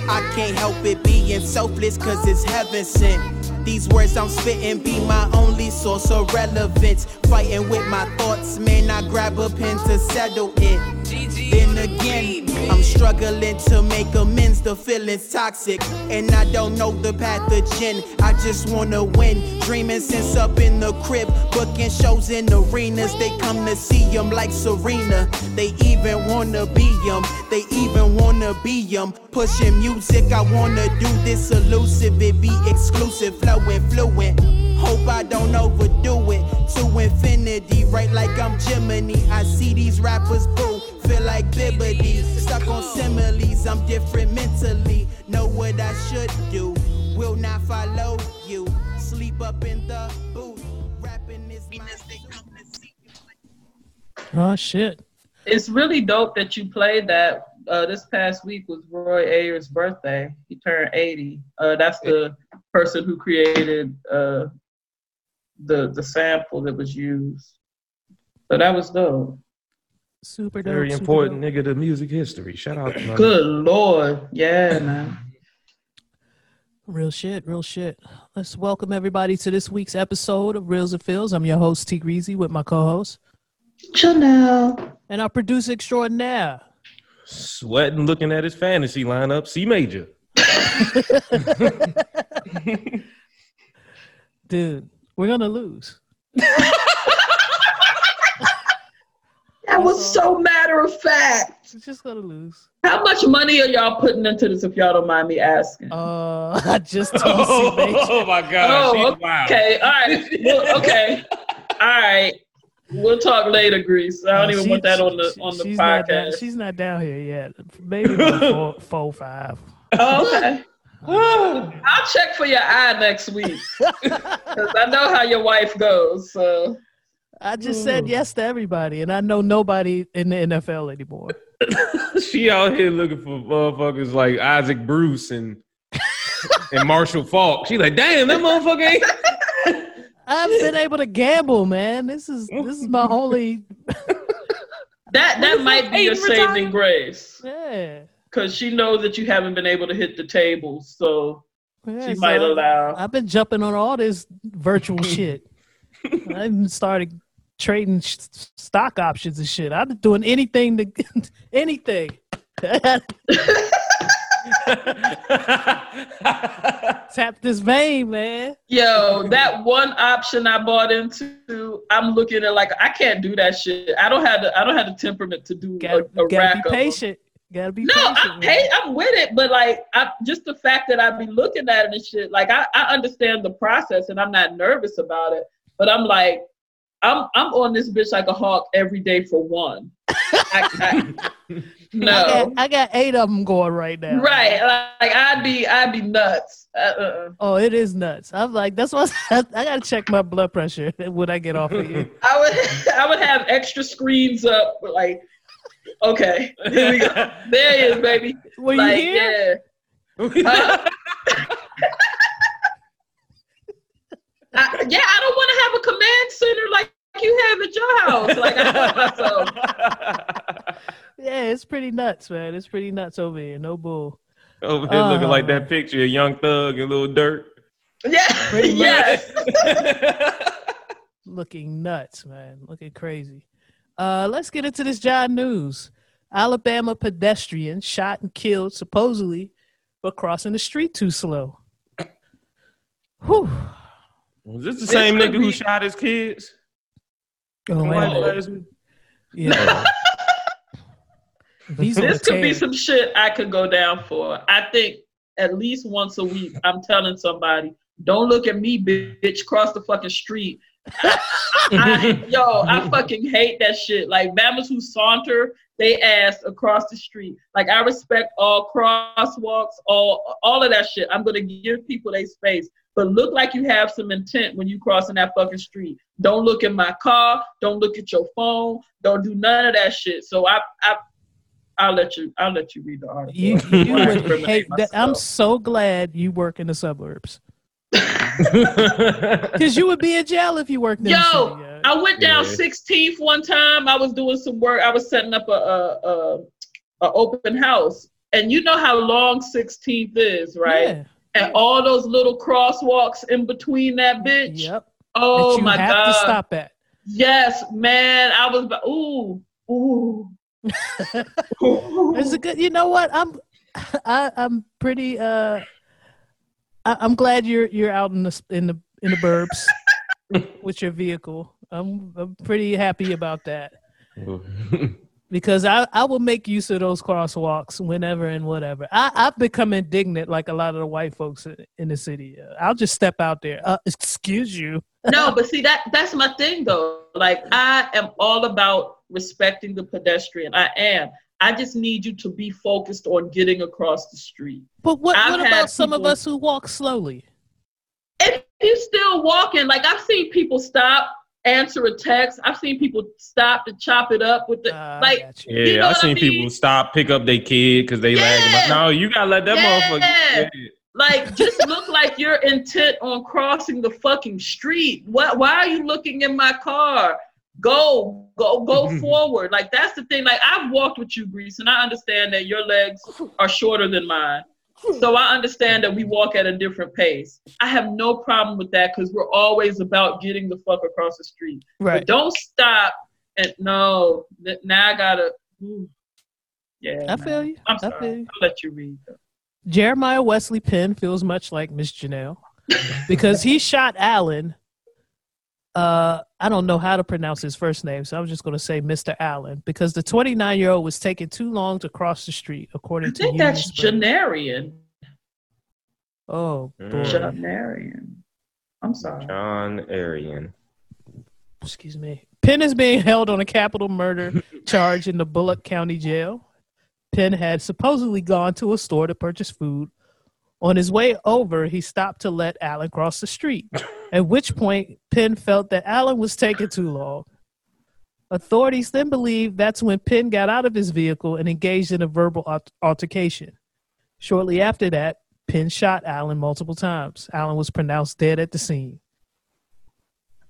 I can't help it being selfless cause it's heaven sent. These words I'm spitting be my only source of relevance. Fighting with my thoughts, man, I grab a pen to settle it. Then again, I'm struggling to make amends. The feeling's toxic, and I don't know the pathogen. I just wanna win. Dreaming since up in the crib, booking shows in arenas. They come to see them like Serena. They even wanna be them. They even wanna be them. Pushing music, I wanna do this elusive. It be exclusive, flowing fluent. Hope I don't overdo it to infinity, right like I'm Gemini. I see these rappers boo, feel like Bibbidi. Stuck on similes, I'm different mentally. Know what I should do, will not follow you. Sleep up in the booth, rapping is my. Oh shit. It's really dope that you played that. Uh, this past week was Roy Ayers' birthday. He turned 80. Uh, that's the person who created uh, the the sample that was used. So that was dope. Super dope. Very super important dope. nigga to music history. Shout out to my Good lord, yeah, man. Real shit, real shit. Let's welcome everybody to this week's episode of Reels and Feels. I'm your host, T Greasy, with my co-host Chanel. and our producer extraordinaire. sweating looking at his fantasy lineup. C major. Dude, we're gonna lose. That was so matter of fact. We're just gonna lose. How much money are y'all putting into this, if y'all don't mind me asking? Uh, I just told C Major. Oh my god. Oh, she's wild. okay, all right, well, okay, all right. We'll talk later, Grease. I don't Uh, even she- want that on the on the she's Not down, podcast. she's not down here yet. Maybe about four, four, five. Oh, okay. I'll check for your eye next week because I know how your wife goes. So I just said hmm. yes to everybody, and I know nobody in the NFL anymore. she out here looking for motherfuckers like Isaac Bruce and and Marshall Faulk. She like, damn, that motherfucker ain't. I've been able to gamble, man. This is this is my only. that that might be your Aiden saving grace yeah. Because she knows that you haven't been able to hit the table, so yeah she so might allow. I've been jumping on all this virtual shit. I even started trading sh- stock options and shit. I've been doing anything to anything. Tap this vein, man. Yo, that one option I bought into, I'm looking at like I can't do that shit. I don't have the I don't have the temperament to do Gotta, a, a gotta rack be of patient. Gotta be No, patient. I'm man. hey, I'm with it, but like I just the fact that I be looking at it and shit, like I, I understand the process and I'm not nervous about it, but I'm like, I'm I'm on this bitch like a hawk every day for one. I, I, I no, got, I got eight of them going right now. right? Like I'd be I'd be nuts. Uh, uh, Oh, it is nuts. I'm like, that's why I, I gotta check my blood pressure when I get off of you. I would I would have extra screens up, like, okay, here we go. There it is, baby. Were you like, here? yeah. Huh? I, yeah, I don't want to have a command center like you have at your house. Like I told myself. Yeah, it's pretty nuts, man. It's pretty nuts over here. No bull. Over here looking Oh, like that um, picture of Young Thug and a Little Dirt. Yeah, Pretty yes. Looking nuts, man. Looking crazy. Uh, let's get into this John news. Alabama pedestrian shot and killed supposedly for crossing the street too slow. Whew. Was this the This same could nigga who shot his kids? Oh, White man. last week? Yeah. These this could be some shit I could go down for. I think at least once a week, I'm telling somebody, don't look at me, bitch. Cross the fucking street. I, yo, I fucking hate that shit. Like mamas who saunter they ass across the street. Like I respect all crosswalks, all all of that shit. I'm gonna give people their space. But look like you have some intent when you crossing that fucking street. Don't look at my car. Don't look at your phone. Don't do none of that shit. So I, I, I'll let you. I'll let you read the article. You, you would hate that. I'm so glad you work in the suburbs because you would be in jail if you worked in Yo, yeah. I went down Yeah. 16th one time. I was doing some work. I was setting up a a, a, a open house, and you know how long 16th is, right? Yeah. And all those little crosswalks in between that bitch. Yep. Oh that you my have god. to stop at. Yes, man. I was. about- Ooh, ooh. It's a good. You know what? I'm. I, I'm pretty. Uh, I, I'm glad you're you're out in the in the in the burbs with your vehicle. I'm I'm pretty happy about that because I I will make use of those crosswalks whenever and whatever. I I've become indignant like a lot of the white folks in- in the city. Uh, I'll just step out there. Uh, excuse you. no, but see that that's my thing though. Like I am all about respecting the pedestrian. I am. I just need you to be focused on getting across the street. But what what had about some of us who walk slowly? If you're still walking, like I've seen people stop, answer a text. I've seen people stop to chop it up with the Uh, like. you. Yeah, You know I what I seen mean? people stop, pick up their kid because they lagging. Yeah. No, you gotta let that Yeah. motherfucker. Like, just look like you're intent on crossing the fucking street. What? Why are you looking in my car? Go, go, go forward. Like that's the thing. Like I've walked with you, greece and I understand that your legs are shorter than mine. So I understand that we walk at a different pace. I have no problem with that because we're always about getting the fuck across the street. Right. But don't stop and no. Now I gotta. ooh. Yeah, I man. feel you. I'm I sorry. feel you. I'll let you read. Though. Jeremiah Wesley Penn feels much like Miss Janelle because he shot Allen. Uh, I don't know how to pronounce his first name, so I'm just going to say Mr. Allen because the 29 year old was taking too long to cross the street, I according to. think that's Union Spring. Janarian. Oh boy. Janarian. I'm sorry. John Arian. excuse me. Penn is being held on a capital murder charge in the Bullock County Jail. Penn had supposedly gone to a store to purchase food. On his way over, he stopped to let Allen cross the street, at which point Penn felt that Allen was taking too long. Authorities then believe that's when Penn got out of his vehicle and engaged in a verbal altercation. Shortly after that, Penn shot Allen multiple times. Allen was pronounced dead at the scene.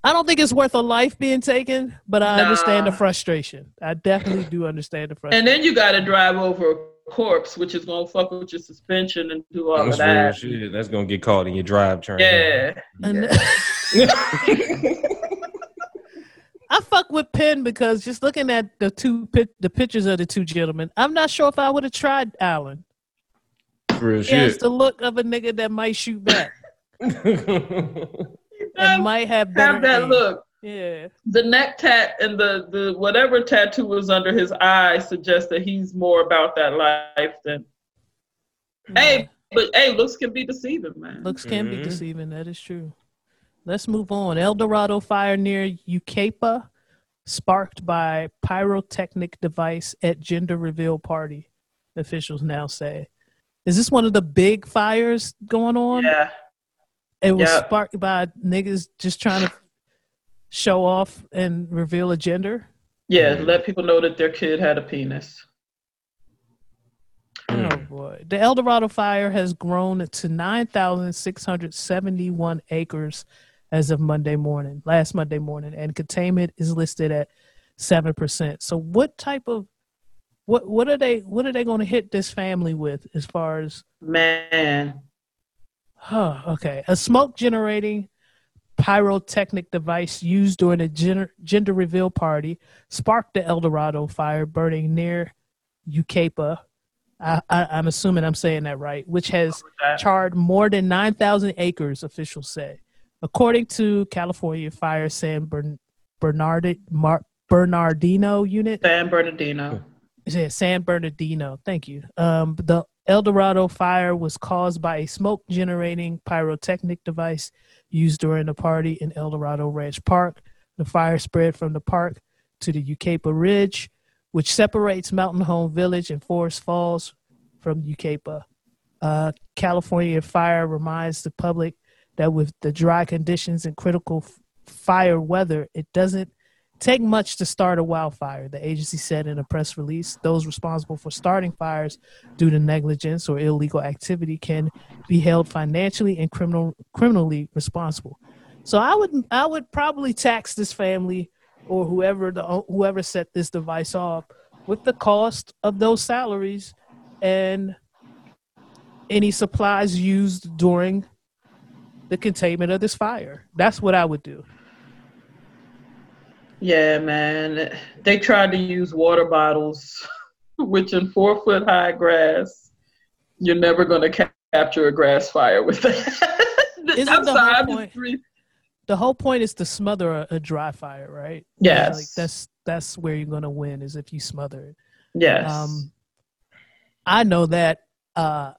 I don't think it's worth a life being taken, but I understand the frustration. I definitely do understand the frustration. And then you got to drive over corpse, which is gonna fuck with your suspension and do all That's of that. shit. That's gonna get caught in your drive train. Yeah. Yeah. I fuck with Penn because just looking at the two pic- the pictures of the two gentlemen, I'm not sure if I would have tried Allen. real He has the look of a nigga that might shoot back and might have have that aim. look. Yeah, The neck tat and the, the whatever tattoo was under his eye suggests that he's more about that life than. Hey, but hey, looks can be deceiving, man. looks can be Mhm. deceiving. That is true. Let's move on. El Dorado fire near Yucaipa, sparked by pyrotechnic device at gender reveal party. Officials now say. Is this one of the big fires going on? Yeah. It was Yeah. sparked by niggas just trying to show off and reveal a gender. Yeah, let people know that their kid had a penis. Oh hmm. boy. The El Dorado fire has grown to 9,671 acres as of Monday morning, last Monday morning, and containment is listed at 7%. So what type of what what are they what are they going to hit this family with as far as Man. Huh, okay. A smoke generating pyrotechnic device used during a gender, gender reveal party sparked the El Dorado fire burning near Yucaipa. I, I, I'm assuming I'm saying that right, which has charred more than 9,000 acres, officials say. According to California Fire San Bern- Bernard Mar- Bernardino unit. San Bernardino. Yeah, San Bernardino. Thank you. Um, the El Dorado fire was caused by a smoke generating pyrotechnic device used during a party in El Dorado Ranch Park. The fire spread from the park to the Yucaipa Ridge, which separates Mountain Home Village and Forest Falls from Yucaipa. Uh, California Fire reminds the public that with the dry conditions and critical f- fire weather, it doesn't take much to start a wildfire. The agency said in a press release, those responsible for starting fires due to negligence or illegal activity can be held financially and criminal criminally responsible. So I would I would probably tax this family or whoever the whoever set this device off with the cost of those salaries and any supplies used during the containment of this fire. That's what I would do. Yeah, man. They tried to use water bottles, which in four foot high grass, you're never going to ca- capture a grass fire with that. Isn't the sorry, whole point- re- The whole point is to smother a, a dry fire, right? Yes. Like that's that's where you're gonna win is if you smother it. yes. Um, I know that uh,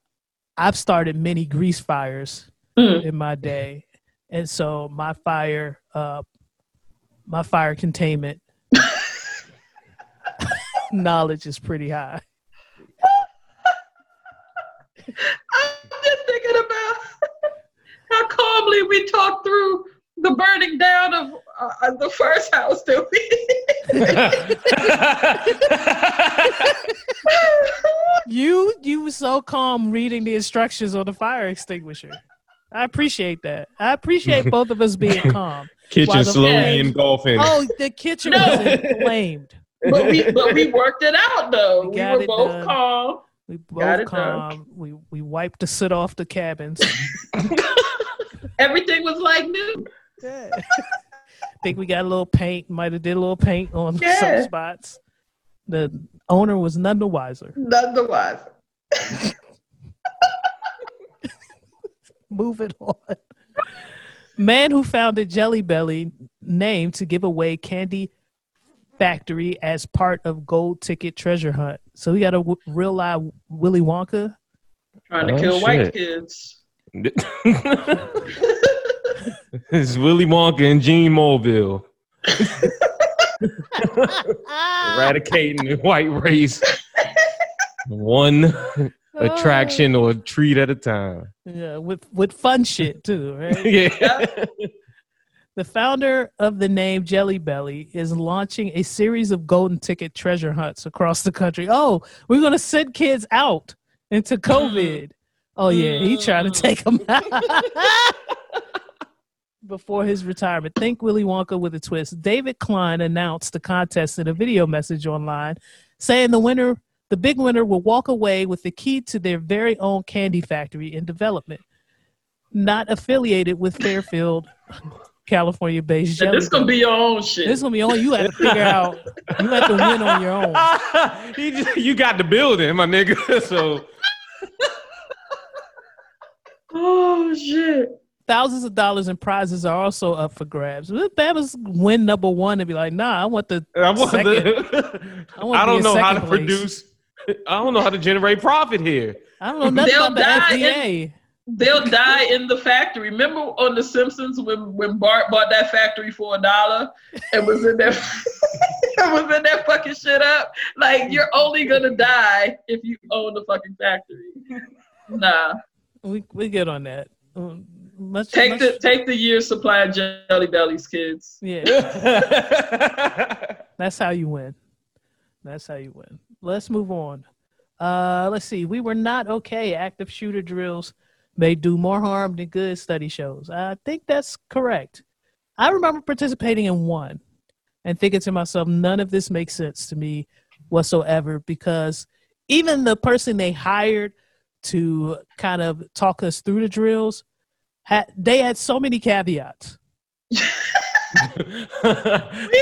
I've started many grease fires Mm. in my day, and so my fire, uh, my fire containment knowledge is pretty high. I'm just thinking about how calmly we talked through the burning down of uh, the first house that we. You you were so calm reading the instructions on the fire extinguisher. I appreciate that. I appreciate both of us being calm. Kitchen slowly flames- engulfing. Oh, the kitchen No. was inflamed. but we but we worked it out though. We We, were both done. calm. We Got both it done. calm. We we wiped the soot off the cabins. Everything was like new. Yeah. Think we got a little paint. Might have did a little paint on Yeah. some spots. The owner was none the wiser. None the wiser. Moving on. Man who founded Jelly Belly named to give away candy factory as part of gold ticket treasure hunt. So we got a w- real live Willy Wonka. Trying to Oh, kill white kids. it's Willy Wonka and Gene Mobile eradicating the white race one attraction or oh. treat at a time. Yeah, with with fun shit too, right? yeah. The founder of the name Jelly Belly is launching a series of golden ticket treasure hunts across the country. Oh, we're gonna send kids out into COVID. Oh yeah, he trying to mm. take them out before his retirement. Think Willy Wonka with a twist. David Klein announced the contest in a video message online, saying the winner, the big winner, will walk away with the key to their very own candy factory in development, not affiliated with Fairfield. California based And this is gonna be your own shit. this gonna be on you. Have to figure out. You have to win on your own. you, just- you got the building, my nigga. So oh shit. Thousands of dollars in prizes are also up for grabs. If Bama's win number one and be like, nah, I want the I, want second. the- I want I don't in know how to place. produce. I don't know how to generate profit here. I don't know nothing They'll about the die FDA. They'll die in the factory. Remember on The Simpsons when, when Bart bought that factory for a dollar and was in there and was in there fucking shit up? Like you're only gonna die if you own the fucking factory. Nah. We we good on that. Um, Much, Take much- the take the year's supply of jelly bellies, kids. yeah. That's how you win. That's how you win. Let's move on. Uh, let's see. We were not okay. Active shooter drills may do more harm than good study shows. I think that's correct. I remember participating in one and thinking to myself, none of this makes sense to me whatsoever because even the person they hired to kind of talk us through the drills had they had so many caveats. We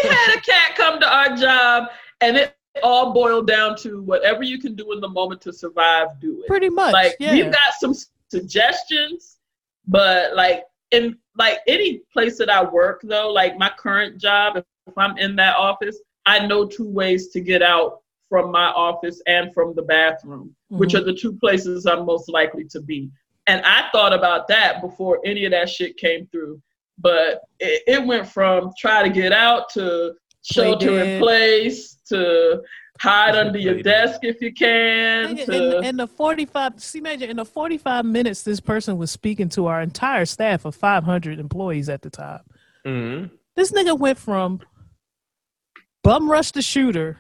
had a cat come to our job and it all boiled down to whatever you can do in the moment to survive, do it. Pretty much. like yeah. we've got some suggestions but like in like any place that i work though like my current job if I'm in that office, I know two ways to get out from my office and from the bathroom, mm-hmm. which are the two places I'm most likely to be. And I thought about that before any of that shit came through. But it, it went from try to get out to shelter in place to hide under your desk if you can. To... In, in, the 45, see, Major, in the 45 minutes, this person was speaking to our entire staff of 500 employees at the time. Mm-hmm. This nigga went from bum rush the shooter,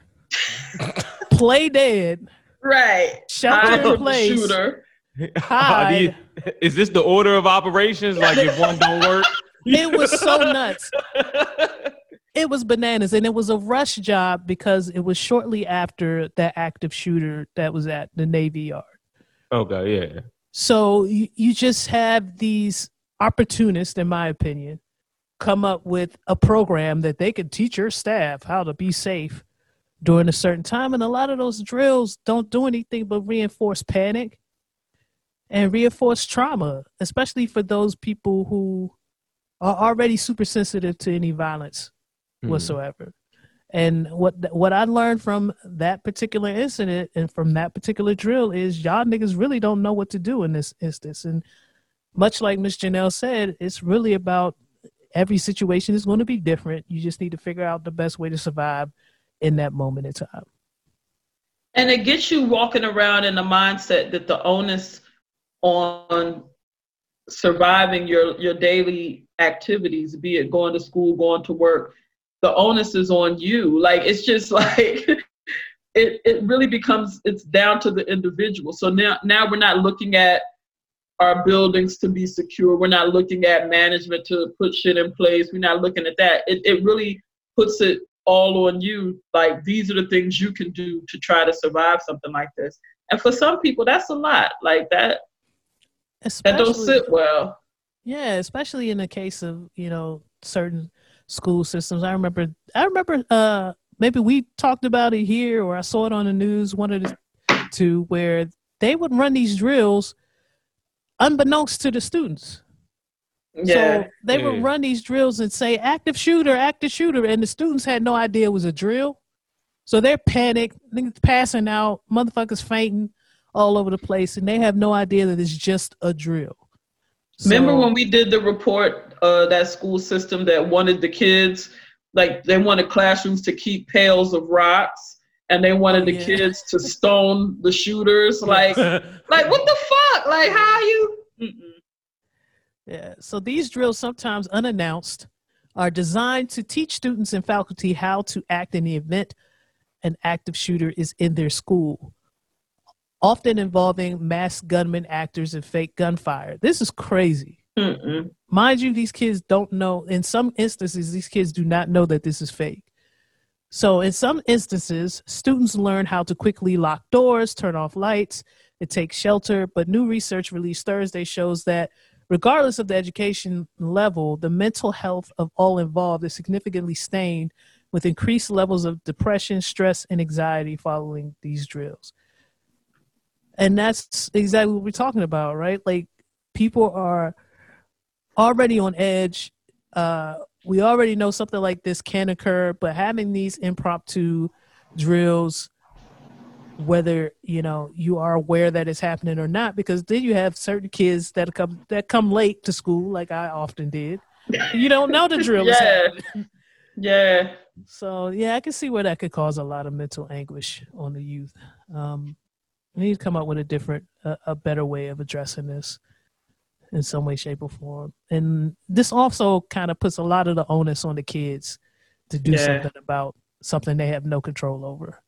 play dead, right, shelter in place, shooter. Hide. is this the order of operations? Like if one don't work, it was so nuts. It was bananas, and it was a rush job because it was shortly after that active shooter that was at the Navy Yard. Okay, yeah. So you, you just have these opportunists, in my opinion, come up with a program that they could teach your staff how to be safe during a certain time. And a lot of those drills don't do anything but reinforce panic and reinforce trauma, especially for those people who are already super sensitive to any violence mm. whatsoever. And what what I learned from that particular incident and from that particular drill is y'all niggas really don't know what to do in this instance. And much like Miss Janelle said, it's really about every situation is going to be different. You just need to figure out the best way to survive in that moment in time. And it gets you walking around in the mindset that the onus on surviving your your daily activities, be it going to school, going to work, the onus is on you. Like it's just like it it really becomes it's down to the individual. So now now we're not looking at our buildings to be secure. We're not looking at management to put shit in place. We're not looking at that. It it really puts it all on you. Like these are the things you can do to try to survive something like this. And for some people, that's a lot. Like that. Especially, that don't sit well. Yeah, especially in the case of you know certain school systems. I remember, I remember, uh, maybe we talked about it here, or I saw it on the news, one of the two, where they would run these drills unbeknownst to the students. Yeah. So they would run these drills and say active shooter, active shooter, and the students had no idea it was a drill. So they're panicked, passing out, motherfuckers fainting all over the place, and they have no idea that it's just a drill. So, Remember when we did the report, uh, that school system that wanted the kids, like they wanted classrooms to keep pails of rocks and they wanted the yeah. kids to stone the shooters. Like, like what the fuck? Like, how you? Mm-mm. Yeah. So these drills, sometimes unannounced, are designed to teach students and faculty how to act in the event an active shooter is in their school often involving mass gunmen, actors, and fake gunfire. This is crazy. Mm-mm. Mind you, these kids don't know. In some instances, these kids do not know that this is fake. So, in some instances, students learn how to quickly lock doors, turn off lights, and take shelter. But new research released Thursday shows that, regardless of the education level, the mental health of all involved is significantly stained with increased levels of depression, stress, and anxiety following these drills and that's exactly what we're talking about right like people are already on edge. Uh we already know something like this can occur but having these impromptu drills whether you know you are aware that it's happening or not because then you have certain kids that come that come late to school like i often did. You don't know the drill yeah. yeah. So yeah i can see where that could cause a lot of mental anguish on the youth. Um we need to come up with a different, a, a better way of addressing this in some way, shape, or form. And this also kind of puts a lot of the onus on the kids to do yeah. something about something they have no control over.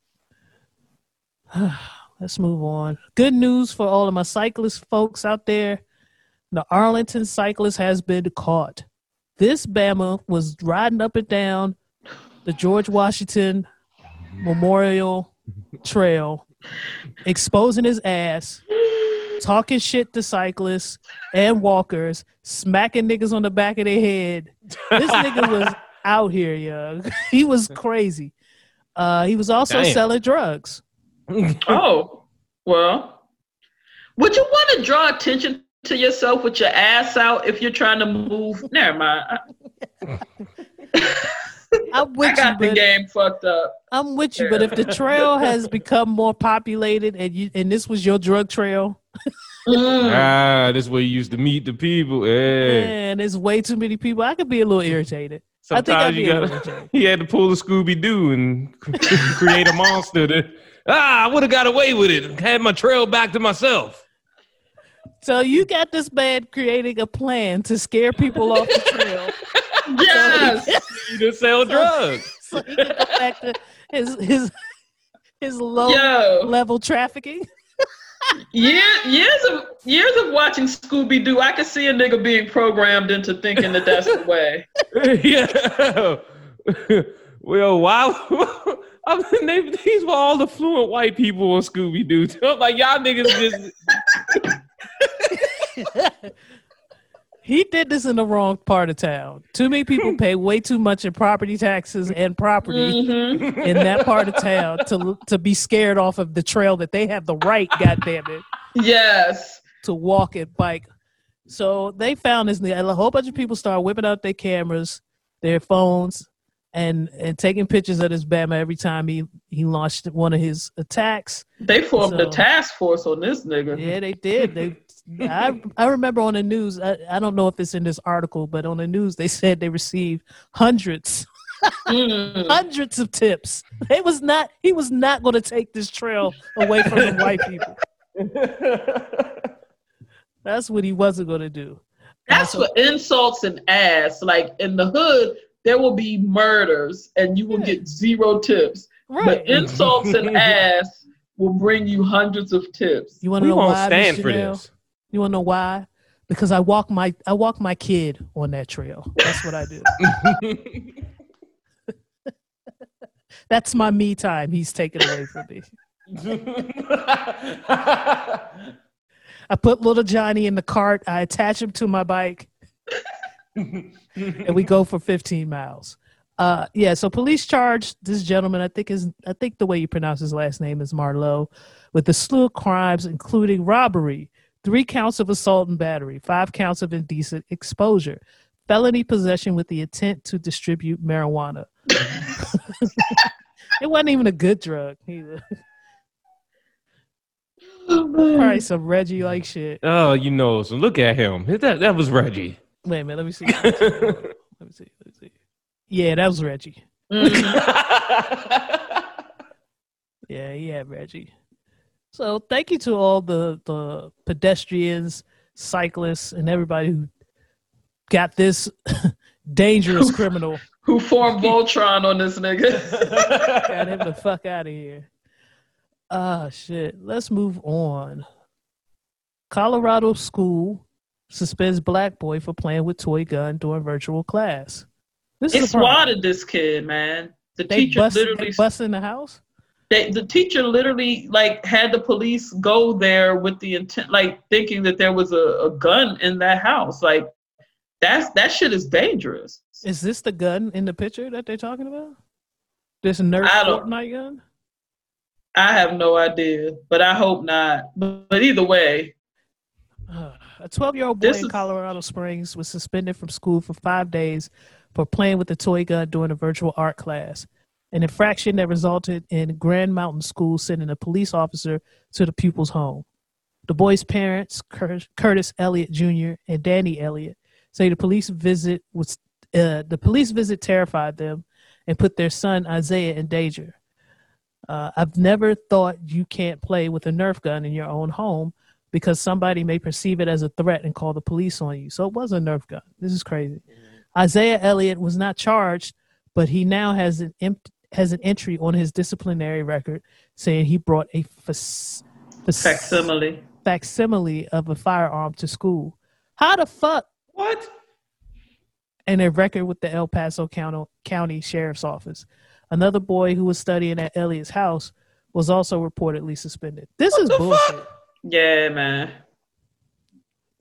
Let's move on. Good news for all of my cyclist folks out there. The Arlington cyclist has been caught. This Bama was riding up and down the George Washington Memorial Trail exposing his ass, talking shit to cyclists and walkers, smacking niggas on the back of their head. This nigga was out here, young. he was crazy. Uh, he was also Damn. selling drugs. oh, well, would you want to draw attention to yourself with your ass out if you're trying to move? Never mind. I'm I with you, got the game fucked up. I'm with you. But if the trail has become more populated and you and this was your drug trail, Mm. Ah, this where you used to meet the people. Yeah. and there's way too many people, I could be a little irritated. I think I'd Sometimes be you a little gotta. irritated. He had to pull a Scooby Doo and create a monster. To, ah, I would have got away with it. Had my trail back to myself. So you got this man creating a plan to scare people off the trail. Yes. You just sell drugs. so he can go back to his his his low Yo, level trafficking. Year, years of years of watching Scooby Doo, I could see a nigga being programmed into thinking that that's the way. yeah. well, why? I mean, they, these were all the fluent white people on Scooby Doo. like y'all niggas just He did this in the wrong part of town. Too many people pay way too much in property taxes and property Mhm. in that part of town to to be scared off of the trail that they have the right, goddamn it, Yes. to walk and bike. So they found this. A whole bunch of people start whipping out their cameras, their phones, and and taking pictures of this Bama every time he he launched one of his attacks. They formed a task force on this nigga. Yeah, they did. They, I, I remember on the news. I, I don't know if it's in this article, but on the news they said they received hundreds, Mm. hundreds of tips. It was not. He was not going to take this trail away from the white people. That's what he wasn't going to do. That's for insults and ass. Like in the hood, there will be murders and you will Yeah. get zero tips. Right. But insults and ass will bring you hundreds of tips. you want to know won't why? stand Miss for this. You want to know why? Because I walk my I walk my kid on that trail. That's what I do. That's my me time. He's taken away from me. I put little Johnny in the cart. I attach him to my bike, and we go for 15 miles. Uh, yeah. So police charged this gentleman. I think is I think the way you pronounce his last name is Marlowe, with a slew of crimes, including robbery, three counts of assault and battery, five counts of indecent exposure, felony possession with the intent to distribute marijuana. it wasn't even a good drug either. Oh, Probably some Reggie like shit. oh, you know, so look at him. That that was Reggie. Wait a minute, let me see. Let me see. Let me see. Let me see. Yeah, that was Reggie. Mm-hmm. Yeah, yeah, Reggie. So thank you to all the the pedestrians, cyclists, and everybody who got this dangerous criminal. Who formed Voltron on this nigga? Got him the fuck out of here. Ah, shit. Let's move on. Colorado school suspends black boy for playing with toy gun during virtual class. This they is the swatted this kid, man. The They teacher bust, literally they bust in the house. They, the teacher literally like had the police go there with the intent like thinking that there was a, a gun in that house. Like that's that shit is dangerous. Is this the gun in the picture that they're talking about? This don't- Fortnite gun? i have no idea but i hope not. But, but either way. Uh, a 12 year old boy in Colorado Springs was suspended from school for five days for playing with a toy gun during a virtual art class, an infraction that resulted in Grand Mountain School sending a police officer to the pupil's home. The boy's parents, Curtis Elliott Jr. and Dani Elliott, say the police visit was uh, the police visit terrified them and put their son Isaiah in danger. Uh, I've never thought you can't play with a Nerf gun in your own home because somebody may perceive it as a threat and call the police on you. So it was a Nerf gun. This is crazy. Isaiah Elliott was not charged, but he now has an imp- has an entry on his disciplinary record saying he brought a fac- fac- facsimile facsimile of a firearm to school. How the fuck? What? And a record with the El Paso County, County Sheriff's Office. Another boy who was studying at Elliott's house was also reportedly suspended. This is the bullshit. fuck? yeah man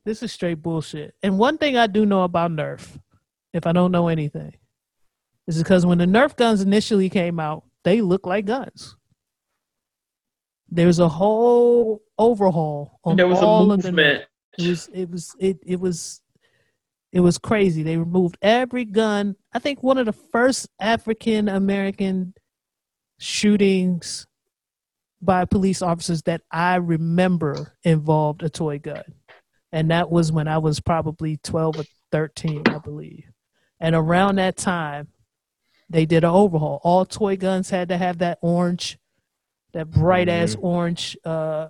This is straight bullshit. And one thing I do know about Nerf, if I don't know anything, is because when the Nerf guns initially came out, they looked like guns. There was a whole overhaul on there was a all of the It was it was it it was it was crazy. They removed every gun. I think one of the first African American shootings by police officers that I remember involved a toy gun. And that was when I was probably 12 or 13, I believe. And around that time, they did an overhaul. All toy guns had to have that orange, that bright ass Mhm. orange, uh,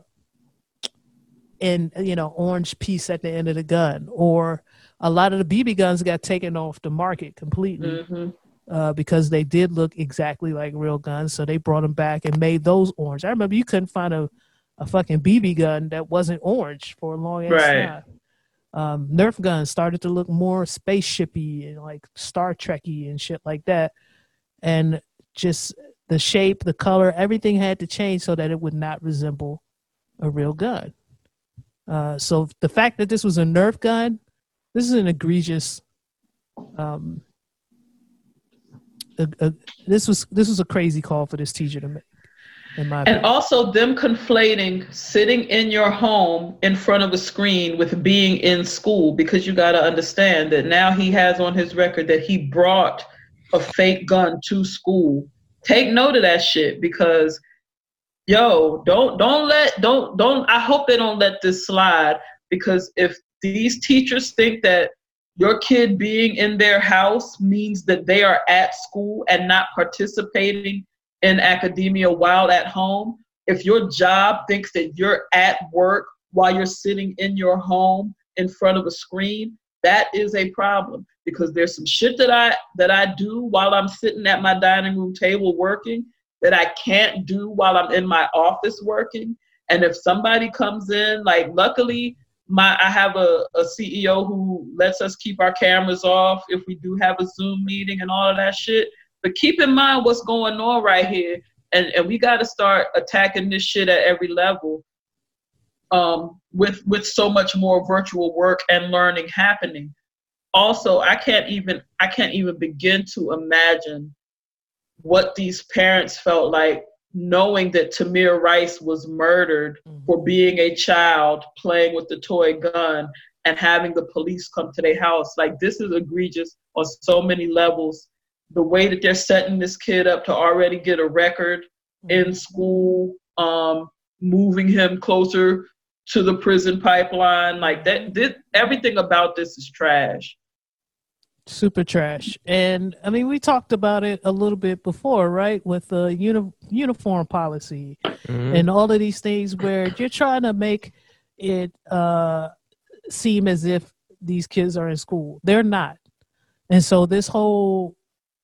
and you know, orange piece at the end of the gun. Or a lot of the BB guns got taken off the market completely hmm uh, because they did look exactly like real guns. So they brought them back and made those orange. I remember you couldn't find a, a fucking BB gun that wasn't orange for a long ass Right. time. Um, Nerf guns started to look more spaceshipy and like Star Trekky and shit like that. And just the shape, the color, everything had to change so that it would not resemble a real gun. Uh, so the fact that this was a Nerf gun, this is an egregious um, a, a, this was this was a crazy call for this teacher to make. In my And opinion. also them conflating sitting in your home in front of a screen with being in school because you got to understand that now he has on his record that he brought a fake gun to school. Take note of that shit because yo, don't don't let don't don't I hope they don't let this slide because if these teachers think that your kid being in their house means that they are at school and not participating in academia while at home, if your job thinks that you're at work while you're sitting in your home in front of a screen, that is a problem because there's some shit that I that I do while I'm sitting at my dining room table working that I can't do while I'm in my office working. And if somebody comes in, like luckily my I have a, a CEO who lets us keep our cameras off if we do have a Zoom meeting and all of that shit. But keep in mind what's going on right here. And and we gotta start attacking this shit at every level. Um with with so much more virtual work and learning happening. Also, I can't even I can't even begin to imagine what these parents felt like knowing that Tamir Rice was murdered for being a child playing with the toy gun and having the police come to their house. Like this is egregious on so many levels. The way that they're setting this kid up to already get a record in school, um, moving him closer to the prison pipeline, like that. This, everything about this is trash. super trash. And I mean, we talked about it a little bit before, right? With the uni- uniform policy Mhm. and all of these things where you're trying to make it uh, seem as if these kids are in school. They're not. And so this whole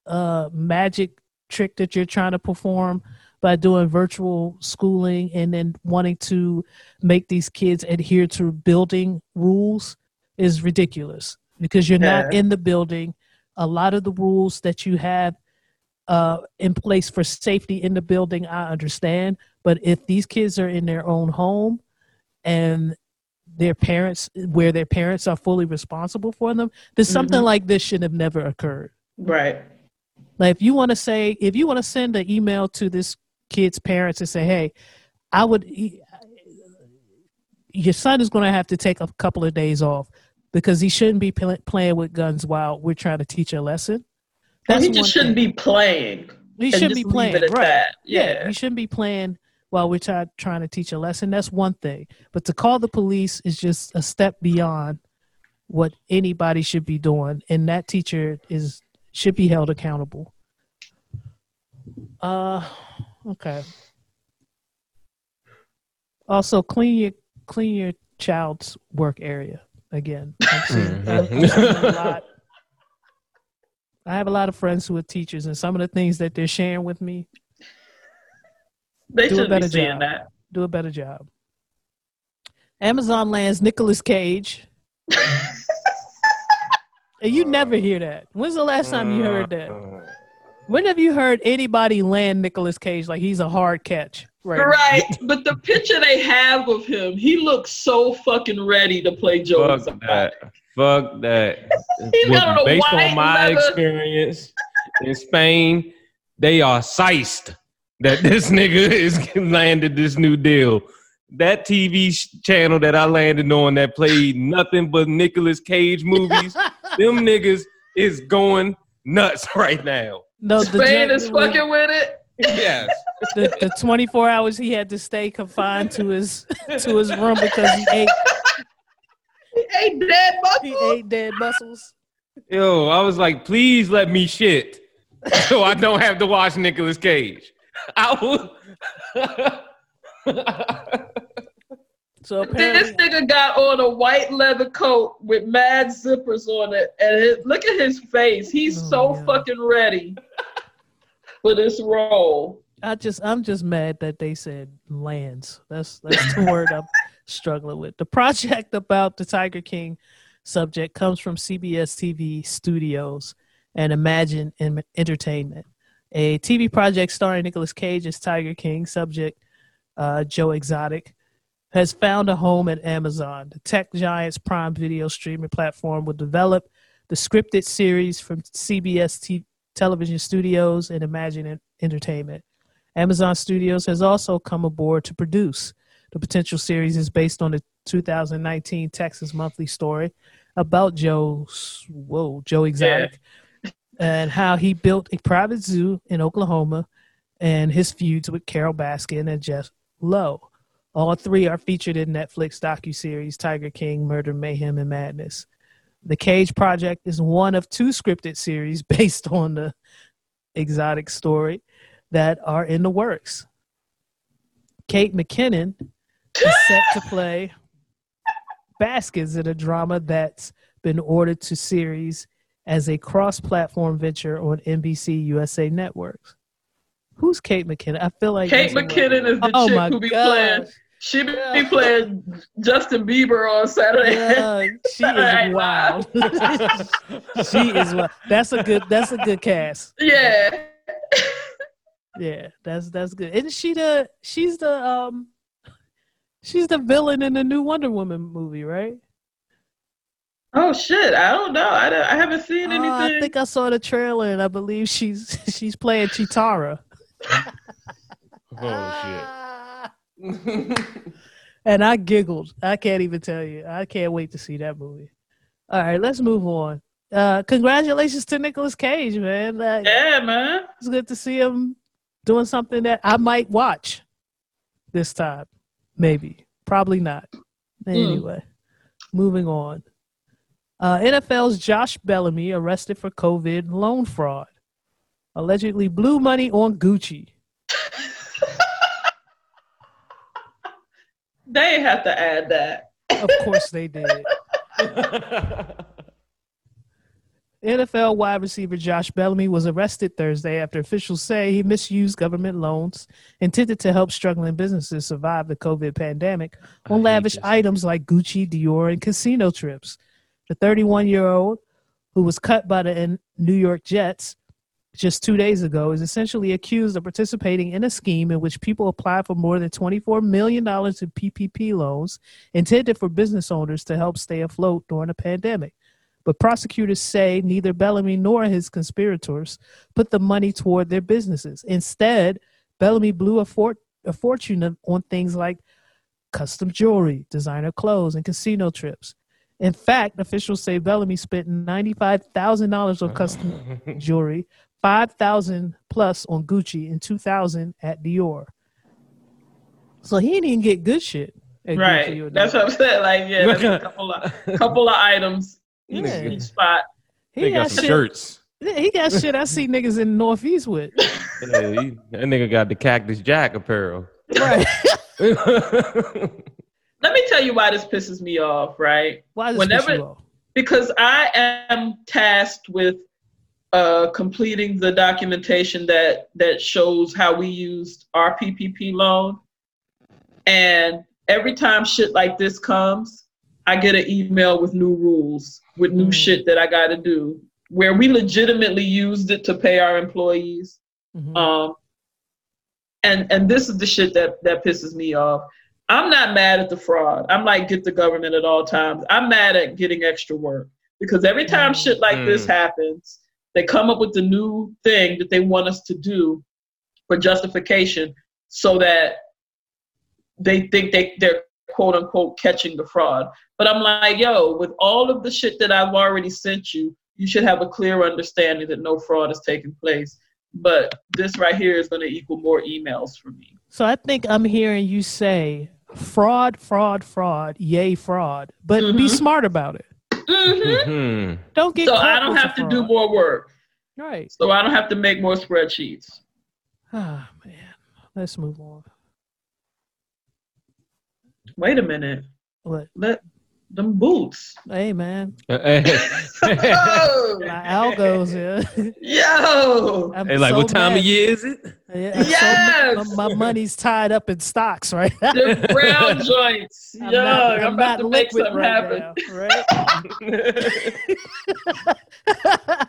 uh, magic trick that you're trying to perform by doing virtual schooling and then wanting to make these kids adhere to building rules is ridiculous because you're not in the building. A lot of the rules that you have uh, in place for safety in the building, I understand. But if these kids are in their own home and their parents, where their parents are fully responsible for them, then something Mhm. like this should have never occurred. Right. Like if you want to say, if you want to send an email to this kid's parents and say, "Hey, I would," your son is going to have to take a couple of days off because he shouldn't be pl- playing with guns while we're trying to teach a lesson. Well, he just shouldn't thing. be playing. He shouldn't be playing, right? that. Yeah, Yeah. he shouldn't be playing while we're try- trying to teach a lesson. That's one thing. But to call the police is just a step beyond what anybody should be doing, and that teacher is should be held accountable. Uh, okay. Also, clean your clean your child's work area again. I'm seeing, I'm seeing a lot. I have a lot of friends who are teachers, and some of the things that they're sharing with me They Do a shouldn't better be seeing job. that. do a better job. Amazon lands Nicolas Cage. and you never hear that. When's the last time you heard that? Mm-hmm. When have you heard anybody land Nicolas Cage like he's a hard catch? Right. Right, but the picture they have of him, he looks so fucking ready to play Joe. Fuck that. Fuck that. He's Well, got on a based on my leather- experience in Spain, they are sized that this nigga is landed this new deal. That TV sh- channel that I landed on that played nothing but Nicolas Cage movies them niggas is going nuts right now. No, the, Spain jet- is fucking with it. Yes. the, the 24 hours he had to stay confined to his to his room because he ate He ate dead muscles. he ate dead mussels. Yo, I was like, please let me shit so I don't have to watch Nicolas Cage. I was. So This nigga got on a white leather coat with mad zippers on it, and his, look at his face. He's Oh, so yeah. fucking ready for this role. I just I'm just mad that they said lands. That's that's the word I'm struggling with. The project about the Tiger King subject comes from CBS TV Studios and Imagine Entertainment, a TV project starring Nicolas Cage as Tiger King. Subject uh, Joe Exotic has found a home at Amazon. The tech giant's Prime Video streaming platform will develop the scripted series from CBS T- Television Studios and Imagine Entertainment. Amazon Studios has also come aboard to produce. The potential series is based on the 2019 Texas Monthly story about Joe's whoa Joe Exotic and how he built a private zoo in Oklahoma and his feuds with Carole Baskin and Jeff Lowe. All three are featured in Netflix docuseries Tiger King, Murder, Mayhem, and Madness. The Cage Project is one of two scripted series based on the exotic story that are in the works. Kate McKinnon is set to play Baskins in a drama that's been ordered to series as a cross-platform venture on NBC USA networks. Who's Kate McKinnon? I feel like Kate McKinnon is the Oh chick who be gosh. playing. She be Yeah. playing Justin Bieber on Saturday. Yeah, she Saturday is wild. she is wild. That's a good. That's a good cast. yeah. Yeah, that's that's good. Isn't she the? She's the um. She's the villain in the new Wonder Woman movie, right? Oh shit! I don't know. I, don't- I haven't seen Oh, anything. I think I saw the trailer, and I believe she's she's playing Chitara. Oh shit. And I giggled. I can't even tell you. I can't wait to see that movie. All right, let's move on. Uh, congratulations to Nicolas Cage, man. Like, yeah, man. It's good to see him doing something that I might watch this time. Maybe. Probably not. Anyway, moving on. Uh, NFL's Josh Bellamy arrested for COVID loan fraud. Allegedly blew money on Gucci. They have to add that. Of course they did. NFL wide receiver Josh Bellamy was arrested Thursday after officials say he misused government loans intended to help struggling businesses survive the COVID pandemic on lavish this. items like Gucci, Dior, and casino trips. The 31 year old, who was cut by the New York Jets just two days ago, is essentially accused of participating in a scheme in which people apply for more than $24 million in PPP loans intended for business owners to help stay afloat during a pandemic. But prosecutors say neither Bellamy nor his conspirators put the money toward their businesses. Instead, Bellamy blew a, fort- a fortune on things like custom jewelry, designer clothes, and casino trips. In fact, officials say Bellamy spent $95,000 on custom jewelry, 5000 plus on Gucci, and 2000 at Dior. So he didn't get good shit. at Gucci Right. That's Dior. what I'm saying. Like, yeah, that's a couple of couple of items Yeah. each spot. He They got got some shit. shirts. He got shit I see niggas in the Northeast with. Yeah, he- that nigga got the Cactus Jack apparel. Right. Let me tell you why this pisses me off, right? Why does Whenever- this piss you off? because I am tasked with uh, completing the documentation that that shows how we used our PPP loan, and every time shit like this comes, I get an email with new rules, with new Mm. shit that I got to do, where we legitimately used it to pay our employees. Mhm. Um, and and this is the shit that that pisses me off. I'm not mad at the fraud. I'm like get the government at all times. I'm mad at getting extra work because every time Mm. shit like this Mm. happens, they come up with the new thing that they want us to do for justification, so that they think they they're quote unquote catching the fraud. But I'm like, yo, with all of the shit that I've already sent you, you should have a clear understanding that no fraud is taking place. But this right here is going to equal more emails for me. So I think I'm hearing you say fraud, fraud, fraud, yay, fraud. But be Mhm. smart about it. Hmm Hmm. Don't get So I don't have to do more work. Right. So I don't have to make more spreadsheets. Ah man. Let's move on. Wait a minute. What? Let them boots. Hey man. hey, Oh, My algos yeah. yo. I'm like, so what time mad. of year is it? Yeah, I'm so Yes! my, money's tied up in stocks, right? The brown joints. I'm Yo, not- I'm, I'm about not to make liquid something right happen. now, right?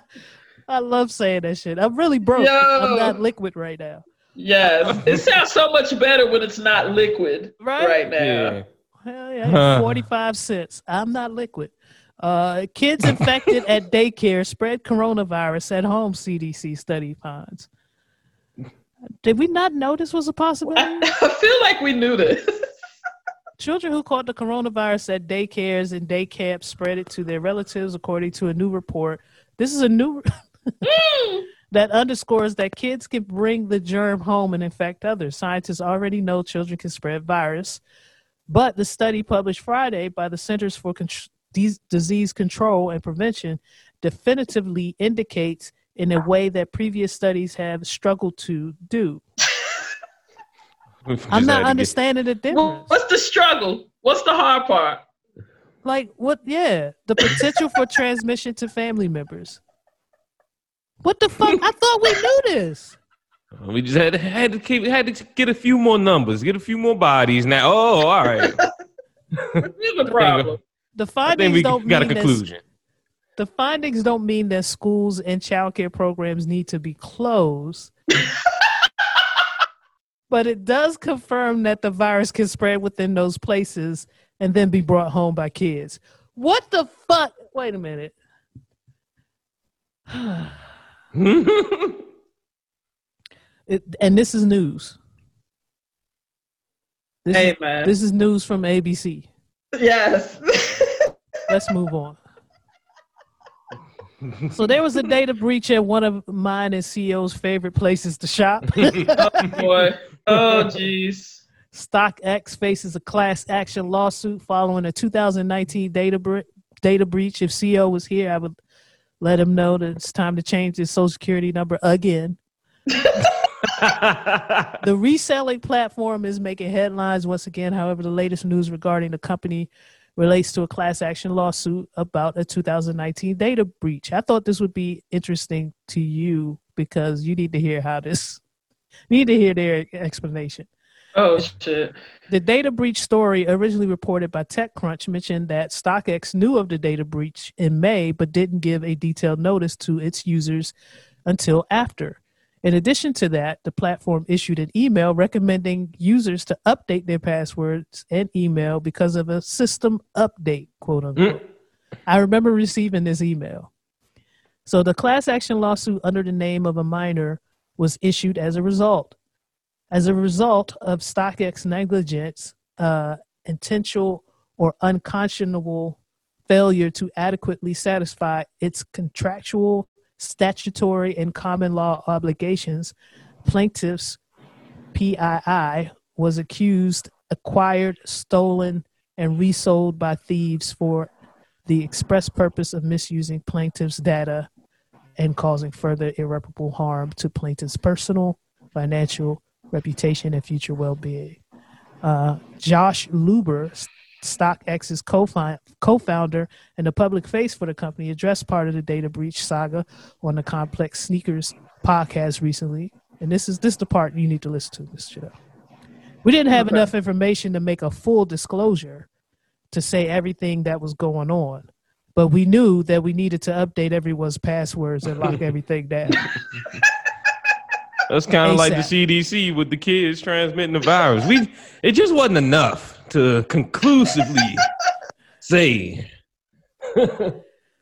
I love saying that shit. I'm really broke. Yo. I'm not liquid right now. Yes. It sounds so much better when it's not liquid Right? right, now. yeah. Hell yeah, 45 cents. I'm not liquid. Uh, kids infected at daycare spread coronavirus at home, CDC study finds. Did we not know this was a possibility? I feel like we knew this. Children who caught the coronavirus at daycares and day camps spread it to their relatives, according to a new report. This is a new that underscores that kids can bring the germ home and infect others. Scientists already know children can spread virus, but the study published Friday by the Centers for Con- Dis- Disease Control and Prevention definitively indicates in a way that previous studies have struggled to do. I'm not to get- understanding the difference. What's the struggle? What's the hard part? Like what? Yeah, the potential for transmission to family members. What the fuck? I thought we knew this. We just had to, had to keep had to get a few more numbers, get a few more bodies. Now, oh, all right. The problem. The findings we don't got mean that conclusion. the findings don't mean that schools and childcare programs need to be closed. but it does confirm that the virus can spread within those places and then be brought home by kids. What the fuck? Wait a minute. It, and this is news. This, Hey is, man. this is news from ABC. yes. Let's move on. So there was a data breach at one of mine and CEO's favorite places to shop. Oh, boy. Oh jeez. StockX faces a class action lawsuit following a 2019 data bre- data breach. If CEO was here, I would let him know that it's time to change his social security number again. The reselling platform is making headlines once again. However, the latest news regarding the company relates to a class action lawsuit about a 2019 data breach. I thought this would be interesting to you because you need to hear how this need to hear their explanation. Oh shit. The data breach story, originally reported by TechCrunch, mentioned that StockX knew of the data breach in May but didn't give a detailed notice to its users until after. In addition to that, the platform issued an email recommending users to update their passwords and email because of a system update, quote unquote. I remember receiving this email. So the class action lawsuit under the name of a minor was issued as a result. As a result of StockX negligence, uh, intentional or unconscionable failure to adequately satisfy its contractual, statutory, and common law obligations, plaintiffs PII was accused, acquired, stolen, and resold by thieves for the express purpose of misusing plaintiffs' data and causing further irreparable harm to plaintiffs' personal, financial, reputation, and future well-being. Uh, Josh Luber, StockX's co-fi- co-founder and the public face for the company, addressed part of the data breach saga on the Complex Sneakers podcast recently. And this is this is the part you need to listen to Mr. shit. We didn't have Okay. enough information to make a full disclosure to say everything that was going on. But we knew that we needed to update everyone's passwords and lock everything down. That's kind of like the CDC with the kids transmitting the virus. We it just wasn't enough to conclusively say.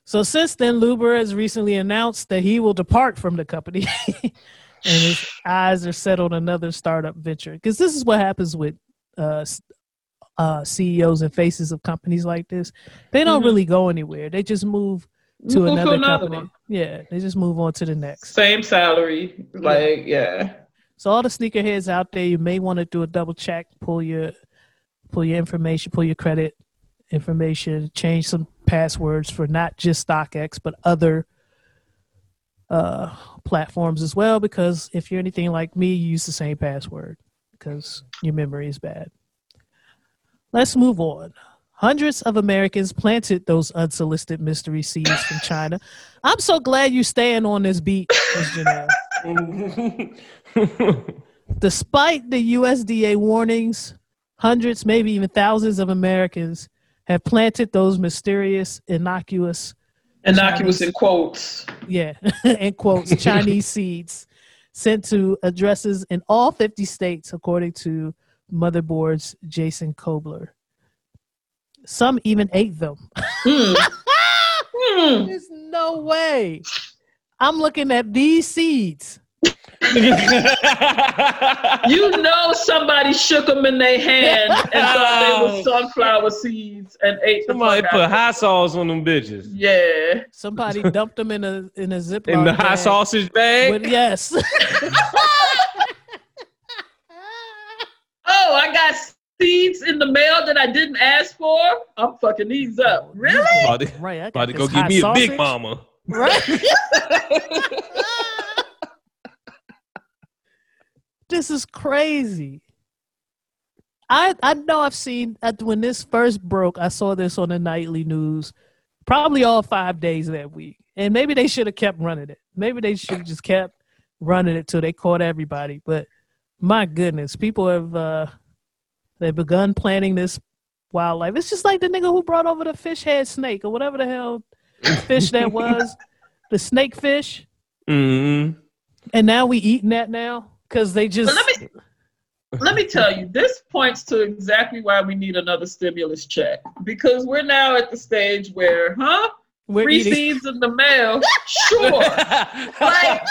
So since then, Luber has recently announced that he will depart from the company, and his eyes are set on another startup venture. Because this is what happens with uh, uh, CEOs and faces of companies like this, they don't Mhm. really go anywhere. They just move to Move another, another company. one. Yeah, they just move on to the next. Same salary, like yeah. So all the sneakerheads out there, you may want to do a double check, pull your pull your information, pull your credit information, change some passwords for not just StockX but other uh, platforms as well. Because if you're anything like me, you use the same password because your memory is bad. Let's move on. Hundreds of Americans planted those unsolicited mystery seeds from China. I'm so glad you're staying on this beat, Ms. Janelle. Despite the USDA warnings, hundreds, maybe even thousands of Americans have planted those mysterious, innocuous, Innocuous in quotes. yeah, in quotes, Chinese seeds sent to addresses in all 50 states, according to Motherboard's Jason Koebler. Some even ate them. Hmm. Hmm. There's no way. I'm looking at these seeds. You know somebody shook them in their hand and thought they were oh. sunflower seeds and ate the Somebody put out of hot sauce on them bitches. Yeah. Somebody dumped them in a in a ziploc In the hot bag sausage bag. with- yes. Oh, I got seeds in the mail that I didn't ask for. I'm fucking these up. Really? About to, right. I got about to go give hot me a big mama. Right. This is crazy. I I know I've seen when this first broke. I saw this on the nightly news, probably all five days that week, and maybe they should have kept running it. Maybe they should have just kept running it till they caught everybody. But my goodness, people have uh they've begun planning this wildlife. It's just like the nigga who brought over the fish head snake or whatever the hell fish that was, the snake fish, Mm-hmm. and now we eating that now because they just But let me let me tell you, this points to exactly why we need another stimulus check. Because we're now at the stage where, huh? we're Free eating. seeds in the mail? Sure. like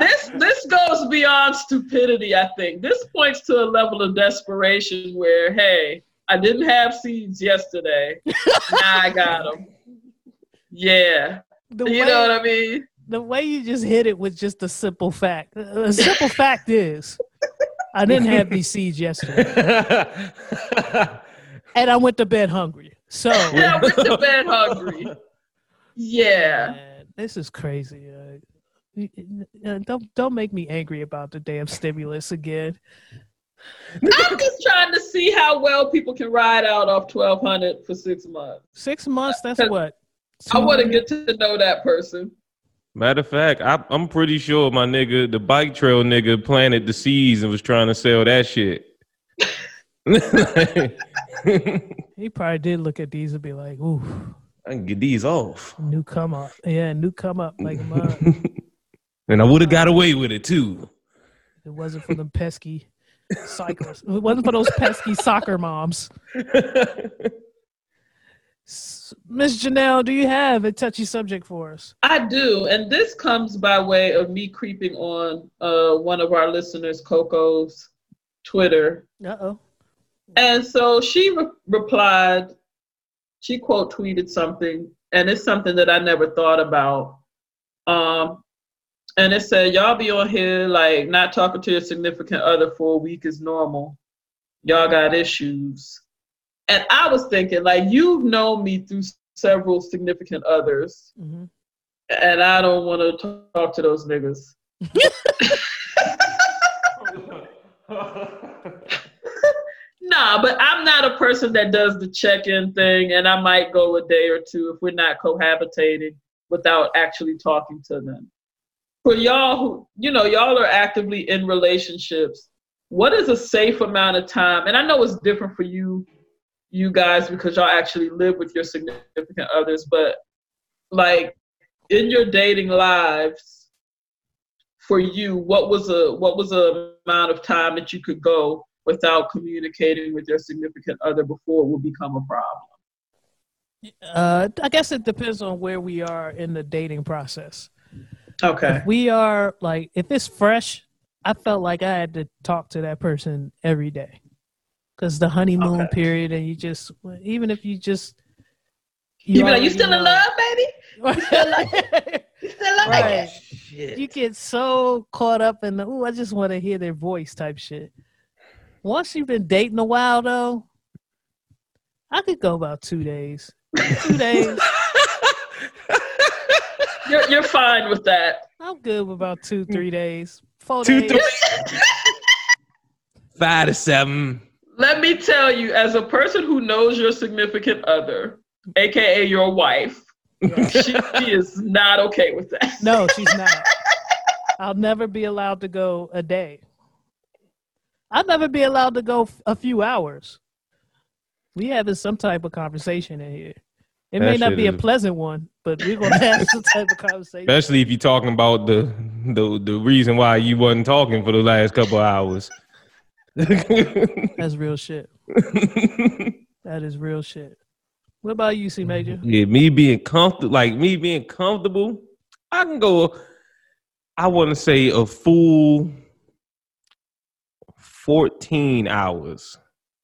this this goes beyond stupidity i think this points to a level of desperation where hey i didn't have seeds yesterday now i got them yeah The you way, know what i mean the way you just hit it with just a simple fact. The simple fact is, I didn't have these seeds yesterday, and I went to bed hungry. So yeah i went to bed hungry yeah Man, this is crazy. Uh, y- y- uh, don't don't make me angry about the damn stimulus again. i'm just trying to see how well people can ride out off 1200 for six months Six months. That's what. i want to get to know that person Matter of fact, I, I'm pretty sure my nigga, the bike trail nigga, planted the seeds and was trying to sell that shit. He probably did look at these and be like, "Ooh, I can get these off, new come up, yeah, new come up like mine." and I would have got away with it too. It wasn't for them pesky cyclists. It wasn't for those pesky soccer moms. Miss Janelle, do you have a touchy subject for us? I do, and this comes by way of me creeping on uh, one of our listeners, Coco's Twitter, Uh oh. and so she re- replied. She quote tweeted something, and it's something that I never thought about. Um, and it said, "Y'all be on here like not talking to your significant other for a week is normal. Y'all got issues." And I was thinking, like, you've known me through several significant others hmm and I don't want to talk to those niggas. nah, but I'm not a person that does the check-in thing, and I might go a day or two if we're not cohabitating without actually talking to them. For y'all who, you know, y'all are actively in relationships. What is a safe amount of time? And I know it's different for you, you guys, because y'all actually live with your significant others, but like in your dating lives for you what was a what was a amount of time that you could go without communicating with your significant other before it would become a problem Uh, I guess it depends on where we are in the dating process. okay If we are like, if it's fresh, I felt like I had to talk to that person every day. Because the honeymoon Okay. period, and you just even if you just You, be like, you still in know- love, baby? You still like, you still like Right. Shit. you get so caught up in the oh, I just want to hear their voice type shit. Once you've been dating a while though, I could go about two days. Two days. You're, you're fine with that. I'm good with about two, three days. Four Two, days. three, five to seven. Let me tell you, as a person who knows your significant other, aka your wife, she, she is not okay with that. No, she's not. I'll never be allowed to go a day. I'll never be allowed to go f- a few hours. We having some type of conversation in here. It may That not shit be a pleasant one, but we're gonna have some type of conversation. Especially if you're talking about the the the reason why you wasn't talking for the last couple of hours. That's real shit. That is real shit. What about you, C Major? yeah, me being comfortable, like me being comfortable, I can go. I want to say a full fourteen hours.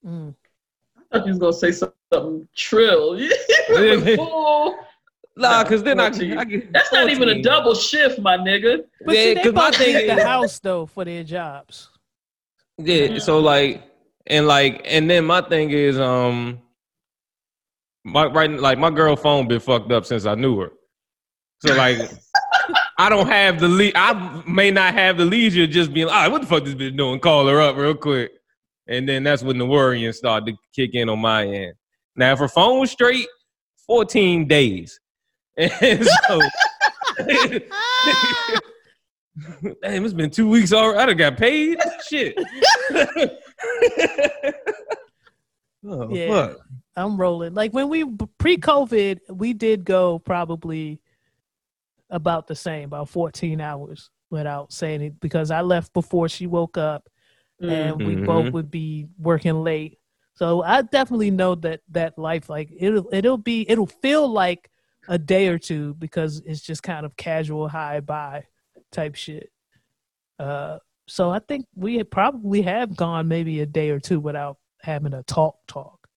Mm. I thought you was gonna say something trill. Fool. Nah, because then I, 14. I get That's not even a double shift, my nigga. But Yeah, see, they 'cause my both thing leave the house though for their jobs. Yeah, so like and like and then my thing is um my right like my girl phone been fucked up since I knew her. So like I don't have the le- I may not have the leisure just being like, ah, what the fuck this bitch doing? Call her up real quick. And then that's when the worrying started to kick in on my end. Now if her phone was straight, 14 days. And so Damn, it's been two weeks already. I done got paid. Shit. oh, Yeah. fuck. I'm rolling. Like when we pre-COVID, we did go probably about the same, about 14 hours without saying it because I left before she woke up and we Mhm. both would be working late. So I definitely know that that life like it'll it'll be it'll feel like a day or two because it's just kind of casual high by type shit. Uh so I think we had probably have gone maybe a day or two without having a talk talk.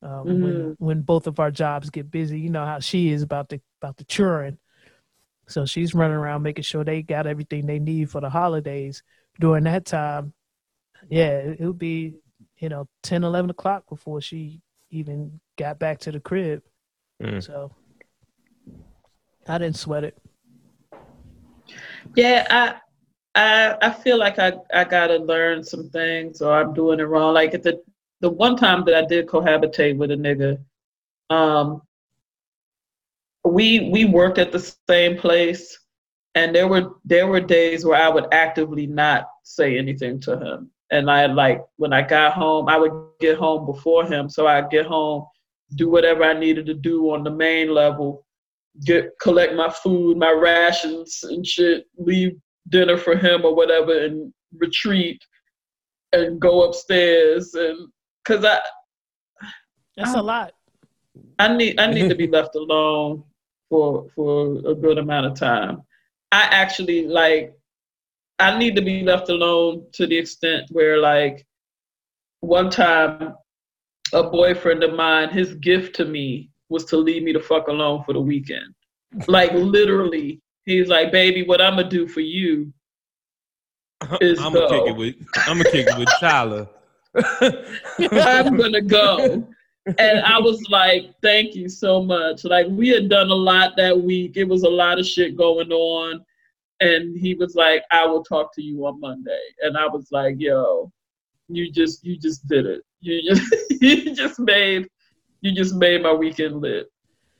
Um, when Mhm. when both of our jobs get busy, you know how she is about the about the churn. So she's running around making sure they got everything they need for the holidays. During that time, yeah, it it would be, you know, 10, 11 o'clock before she even got back to the crib. Mm. So I didn't sweat it. Yeah, I I I feel like I I gotta learn some things or I'm doing it wrong. Like at the the one time that I did cohabitate with a nigga, um we we worked at the same place and there were there were days where I would actively not say anything to him. And I like when I got home, I would get home before him. So I'd get home, do whatever I needed to do on the main level, get collect my food, my rations and shit, leave dinner for him or whatever and retreat and go upstairs and cuz I That's a lot. I need I need to be left alone for for a good amount of time. I actually like I need to be left alone to the extent where like one time a boyfriend of mine, his gift to me was to leave me the fuck alone for the weekend. Like literally, he's like, "Baby, what I'm gonna do for you is I'm gonna go. kick it with I'm gonna kick it with Tyler. I'm gonna go. And I was like, thank you so much. Like we had done a lot that week. It was a lot of shit going on. And he was like, I will talk to you on Monday. And I was like, yo, you just you just did it. You just you just made you just made my weekend lit.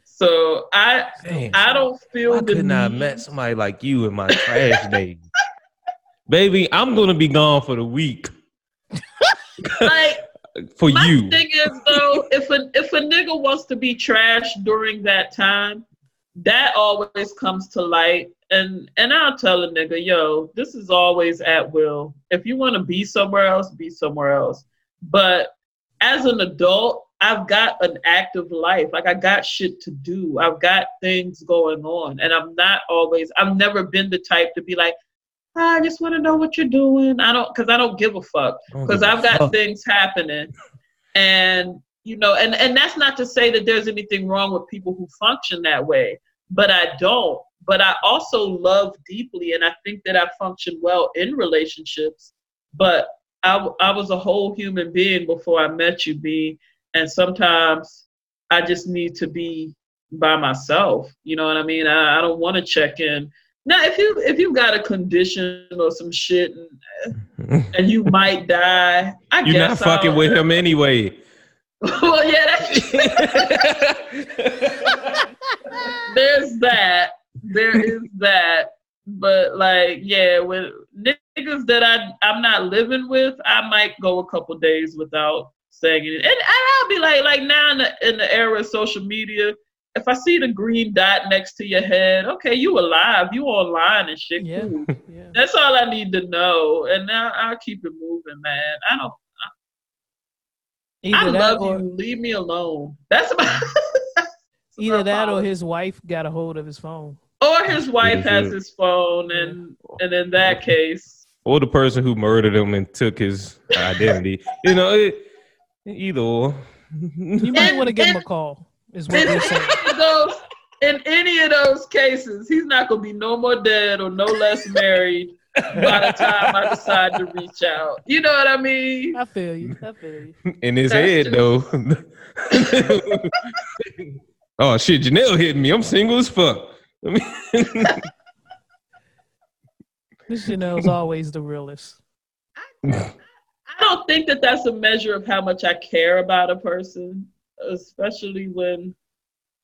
So I Damn, I don't feel I the could not met somebody like you in my trash days. Baby, I'm gonna be gone for the week like for My you. thing is though, if a if a nigga wants to be trash during that time, that always comes to light. And and I'll tell a nigga, yo, this is always at will. If you want to be somewhere else, be somewhere else. But as an adult, I've got an active life. Like I got shit to do. I've got things going on. And I'm not always I've never been the type to be like, ah, I just want to know what you're doing. I don't, because I don't give a fuck. A I've got fuck. things happening, and you know, and and that's not to say that there's anything wrong with people who function that way, but I don't. But I also love deeply, and I think that I function well in relationships. But I, I was a whole human being before I met you, B. And sometimes I just need to be by myself. You know what I mean? I, I don't want to check in. Now, if you if you got a condition or some shit and, and you might die, I You're guess not fucking I'll- with him anyway. well, yeah, that's, there's that. There is that. But like, yeah, with niggas that I I'm not living with, I might go a couple days without saying it. And, and I'll be like, like now in the in the era of social media, if I see the green dot next to your head, okay, you alive, you online and shit. Yeah. Cool. Yeah. That's all I need to know, and now I'll keep it moving, man. I don't. I Either that love or you. Leave me alone. That's about. that's either about that or his wife got a hold of his phone. or his wife has his phone, and and in that case, or the person who murdered him and took his identity. you know, it, either or. You might want to give him a call. Is what in they're saying. those, in any of those cases, he's not gonna be no more dead or no less married by the time I decide to reach out. You know what I mean? I feel you. I feel you. in his That's head though. oh shit, Janelle hit me. I'm single as fuck. I mean, This Chanel's always the realest. I don't think that that's a measure of how much I care about a person, especially when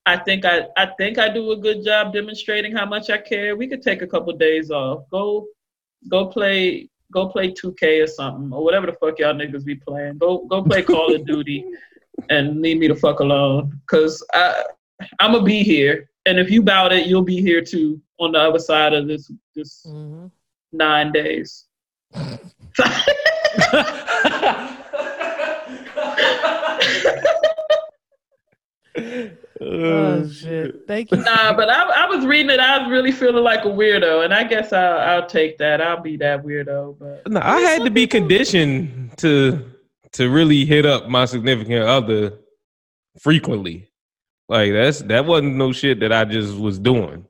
I think I I think I do a good job demonstrating how much I care. We could take a couple days off. Go go play go play 2K or something or whatever the fuck y'all niggas be playing. Go go play Call of Duty and leave me the fuck alone cuz I I'm gonna be here. And if you bout it, you'll be here too on the other side of this this hmm 9 days. Oh uh, shit! Thank you. Nah, but I, I was reading it. I was really feeling like a weirdo, and I guess I'll, I'll take that. I'll be that weirdo. But no, I had to be conditioned to to really hit up my significant other frequently. Like that's that wasn't no shit that I just was doing.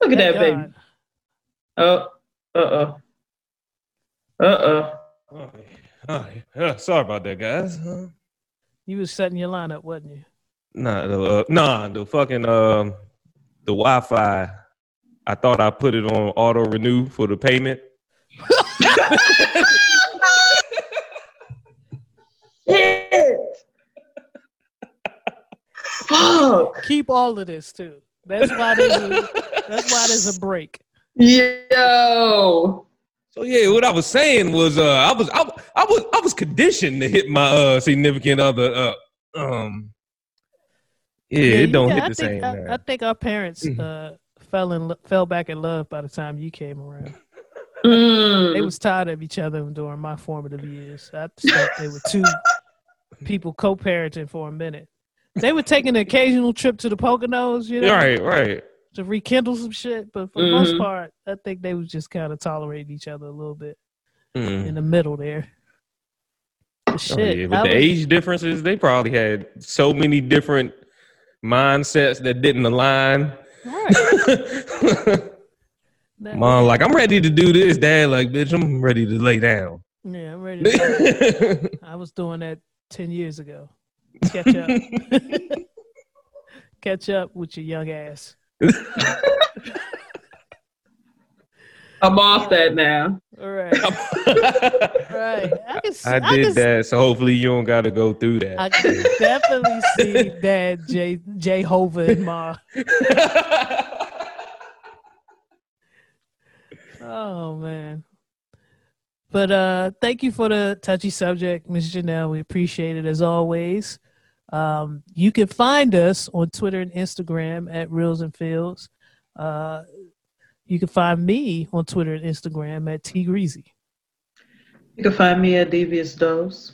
Look at Thank that baby. Oh, uh uh, uh uh. Oh, oh, yeah. sorry about that, guys. Uh, You was setting your lineup, wasn't you? Nah, the, uh, nah, the fucking um, the Wi-Fi. I thought I put it on auto renew for the payment. Shit. Fuck. Keep all of this too. That's why there's a, that's why there's a break. Yo. So yeah, what I was saying was, uh, I was, I, I was, I was conditioned to hit my uh significant other up. Um, yeah, it don't yeah, hit I the think, same. I. I think our parents Mhm. uh, fell in fell back in love by the time you came around. Mm. They was tired of each other during my formative years. I thought they were two people co-parenting for a minute. They were taking an occasional trip to the Poconos, you know, right, right. To rekindle some shit. But for the most Mhm. part, I think they was just kind of tolerating each other a little bit Mm. in the middle there. But Oh, shit, yeah, I the was- age differences, they probably had so many different mindsets that didn't align. right. Mom, like I'm ready to do this. Dad, like, bitch, I'm ready to lay down. yeah, I'm ready. To, I was doing that ten years ago. Catch up. Catch up with your young ass. I'm off that now. All right. Right. I can I I did can, that, so hopefully you don't got to go through that. I can definitely see that J, Jehovah, and Ma. Oh man. But uh, thank you for the touchy subject, Miss Janelle. We appreciate it as always. Um, you can find us on Twitter and Instagram at Reels and Fields. Uh, you can find me on Twitter and Instagram at T Greasy. You can find me at Devious Dose.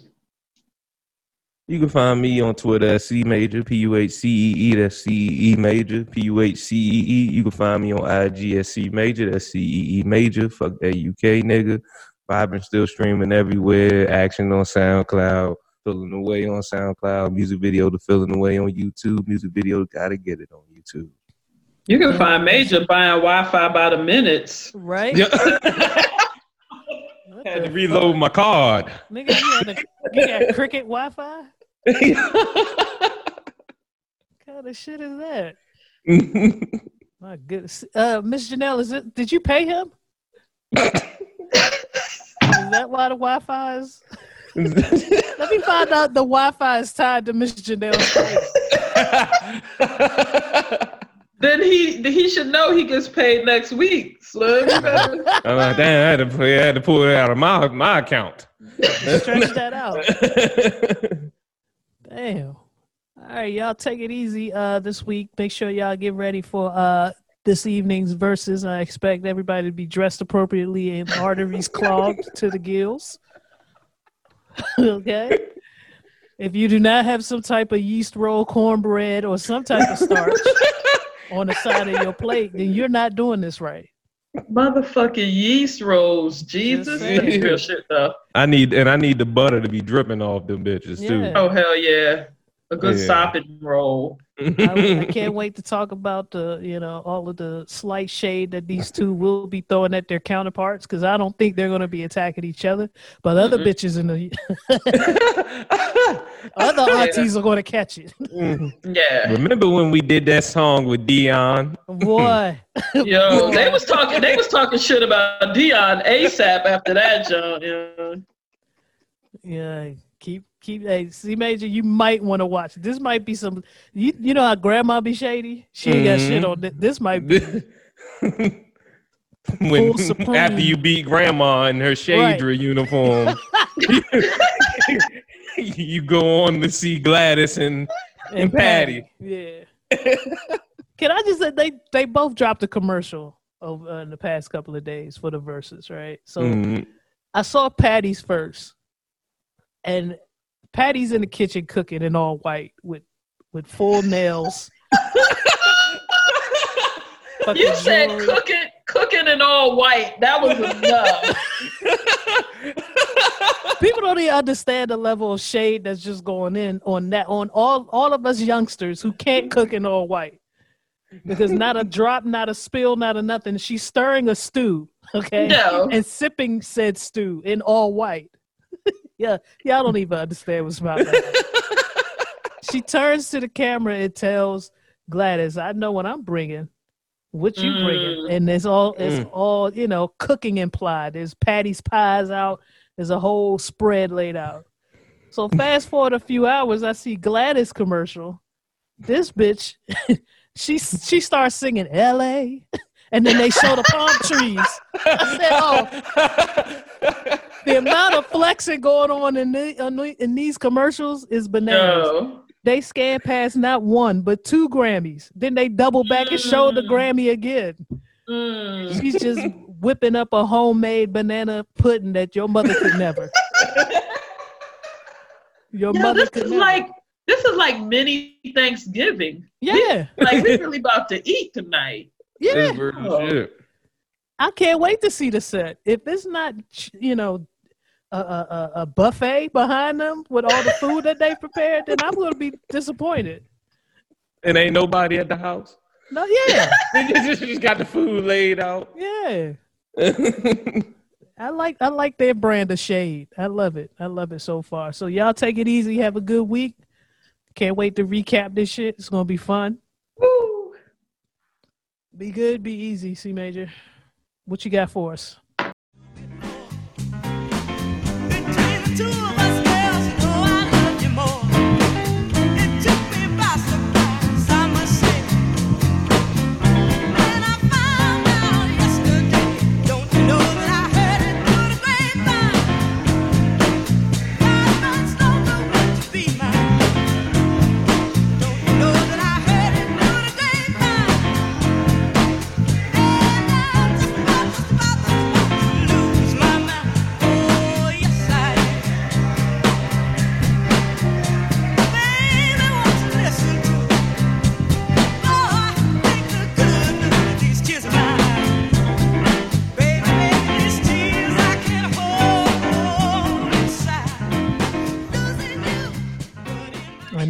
You can find me on Twitter at C Major, P U H C E E, that's C E E Major, P U H C E E. You can find me on IG at C Major, that's C E E Major. Fuck that UK nigga. Vibrant still streaming everywhere. Action on SoundCloud, filling away on SoundCloud. Music video to filling away on YouTube. Music video gotta get it on YouTube. You can find Major buying Wi-Fi by the minutes. Right? Yeah. Had to the reload my card. Nigga, you, had a, you got cricket Wi Fi? What kind of shit is that? My goodness. Uh, Miss Janelle, is it, did you pay him? is that why the Wi Fi is? Let me find out the Wi Fi is tied to Miss Janelle's pay. Then he he should know he gets paid next week. Slim. You better- I'm like, damn, I had to, I had to pull it out of my my account. Stretch that out. Damn. All right, y'all take it easy uh this week. Make sure y'all get ready for uh this evening's Verzuz. I expect everybody to be dressed appropriately and arteries clogged to the gills. okay. If you do not have some type of yeast roll cornbread or some type of starch on the side of your plate, then you're not doing this right. Motherfucking yeast rolls. Jesus. real shit though. I need and I need the butter to be dripping off them bitches too. Oh hell yeah. A good Yeah. sopping roll. I, I can't wait to talk about the, you know, all of the slight shade that these two will be throwing at their counterparts because I don't think they're going to be attacking each other, but other Mm-mm. bitches in the other Yeah. are going to catch it. Mm. Yeah. Remember when we did that song with Dion? Boy, Yo, they was talking they was talking shit about Dion ASAP after that, John. Yeah. yeah, keep keep. Hey, C major, you might want to watch. This might be some. You you know how grandma be shady. She ain't got shit Mhm. on this. This might be when supreme. after you beat grandma in her Shadra uniform, you go on to see Gladys and And Patti. Yeah. Can I just say they they both dropped a commercial over uh, in the past couple of days for the Verzuz, right? So Mm, I saw Patti's first, and Patti's in the kitchen cooking in all white with with full nails. You said jewelry. cooking cooking in all white. That was enough. People don't even understand the level of shade that's just going in on that on all all of us youngsters who can't cook in all white. Because not a drop, not a spill, not a nothing. She's stirring a stew, okay? No. And sipping said stew in all white. yeah, y'all don't even understand what's about that. she turns to the camera and tells Gladys, "I know what I'm bringing. What you bringing?" Mm. And it's all it's Mm. all you know, cooking implied. There's Patti's pies out. There's a whole spread laid out. So fast forward a few hours, I see Gladys commercial. This bitch, she she starts singing L.A. And then they show the palm trees. I said, "Oh, the amount of flexing going on in the, in these commercials is bananas." No. They scanned past not one but two Grammys. Then they double back and show the Mm. Grammy again. Mm. She's just whipping up a homemade banana pudding that your mother could never. Your Yo, mother this could is never. like this is like mini Thanksgiving. yeah, Like we're really about to eat tonight. Yeah. That's real Oh. I can't wait to see the set. If it's not, you know, a, a, a- a buffet behind them with all the food that they prepared, then I'm going to be disappointed. And ain't nobody at the house. No, yeah, They just, just got the food laid out. yeah. I like I like their brand of shade. I love it. I love it so far. So y'all take it easy. Have a good week. Can't wait to recap this shit. It's gonna be fun. Woo. Be good. Be easy. C major. What you got for us?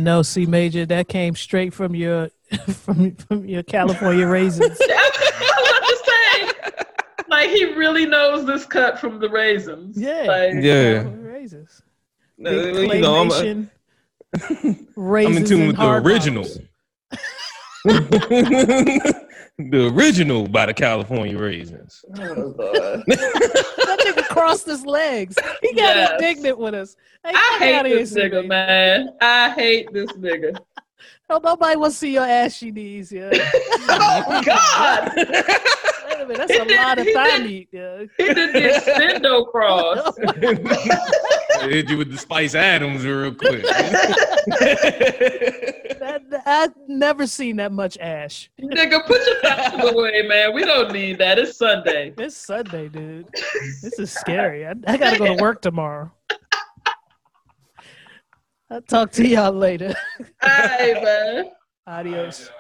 I know, C Major. That came straight from your from from your California raisins. I was about to say, like he really knows this cut from the raisins. Yeah. Like, Yeah. Raisins. Uh, Big you know, I'm, a, claymation, I'm in tune with the original. Rocks. the original by the California raisins. Oh, Lord. That nigga crossed his legs. He got Yes. indignant with us. Hey, I hate outta here, this nigga, man. I hate this nigga. Oh, nobody wants to see your ashy knees, yeah. Oh God! Wait a minute, that's a lot of he thigh meat, yeah. He did the extendo oh, cross. Hit you with the Spice Adams real quick. That, I've never seen that much ash. Nigga, put your pencil away, man. We don't need that. It's Sunday. It's Sunday, dude. This is scary. I, I gotta go to work tomorrow. I'll talk to y'all later. All right, man. Adios.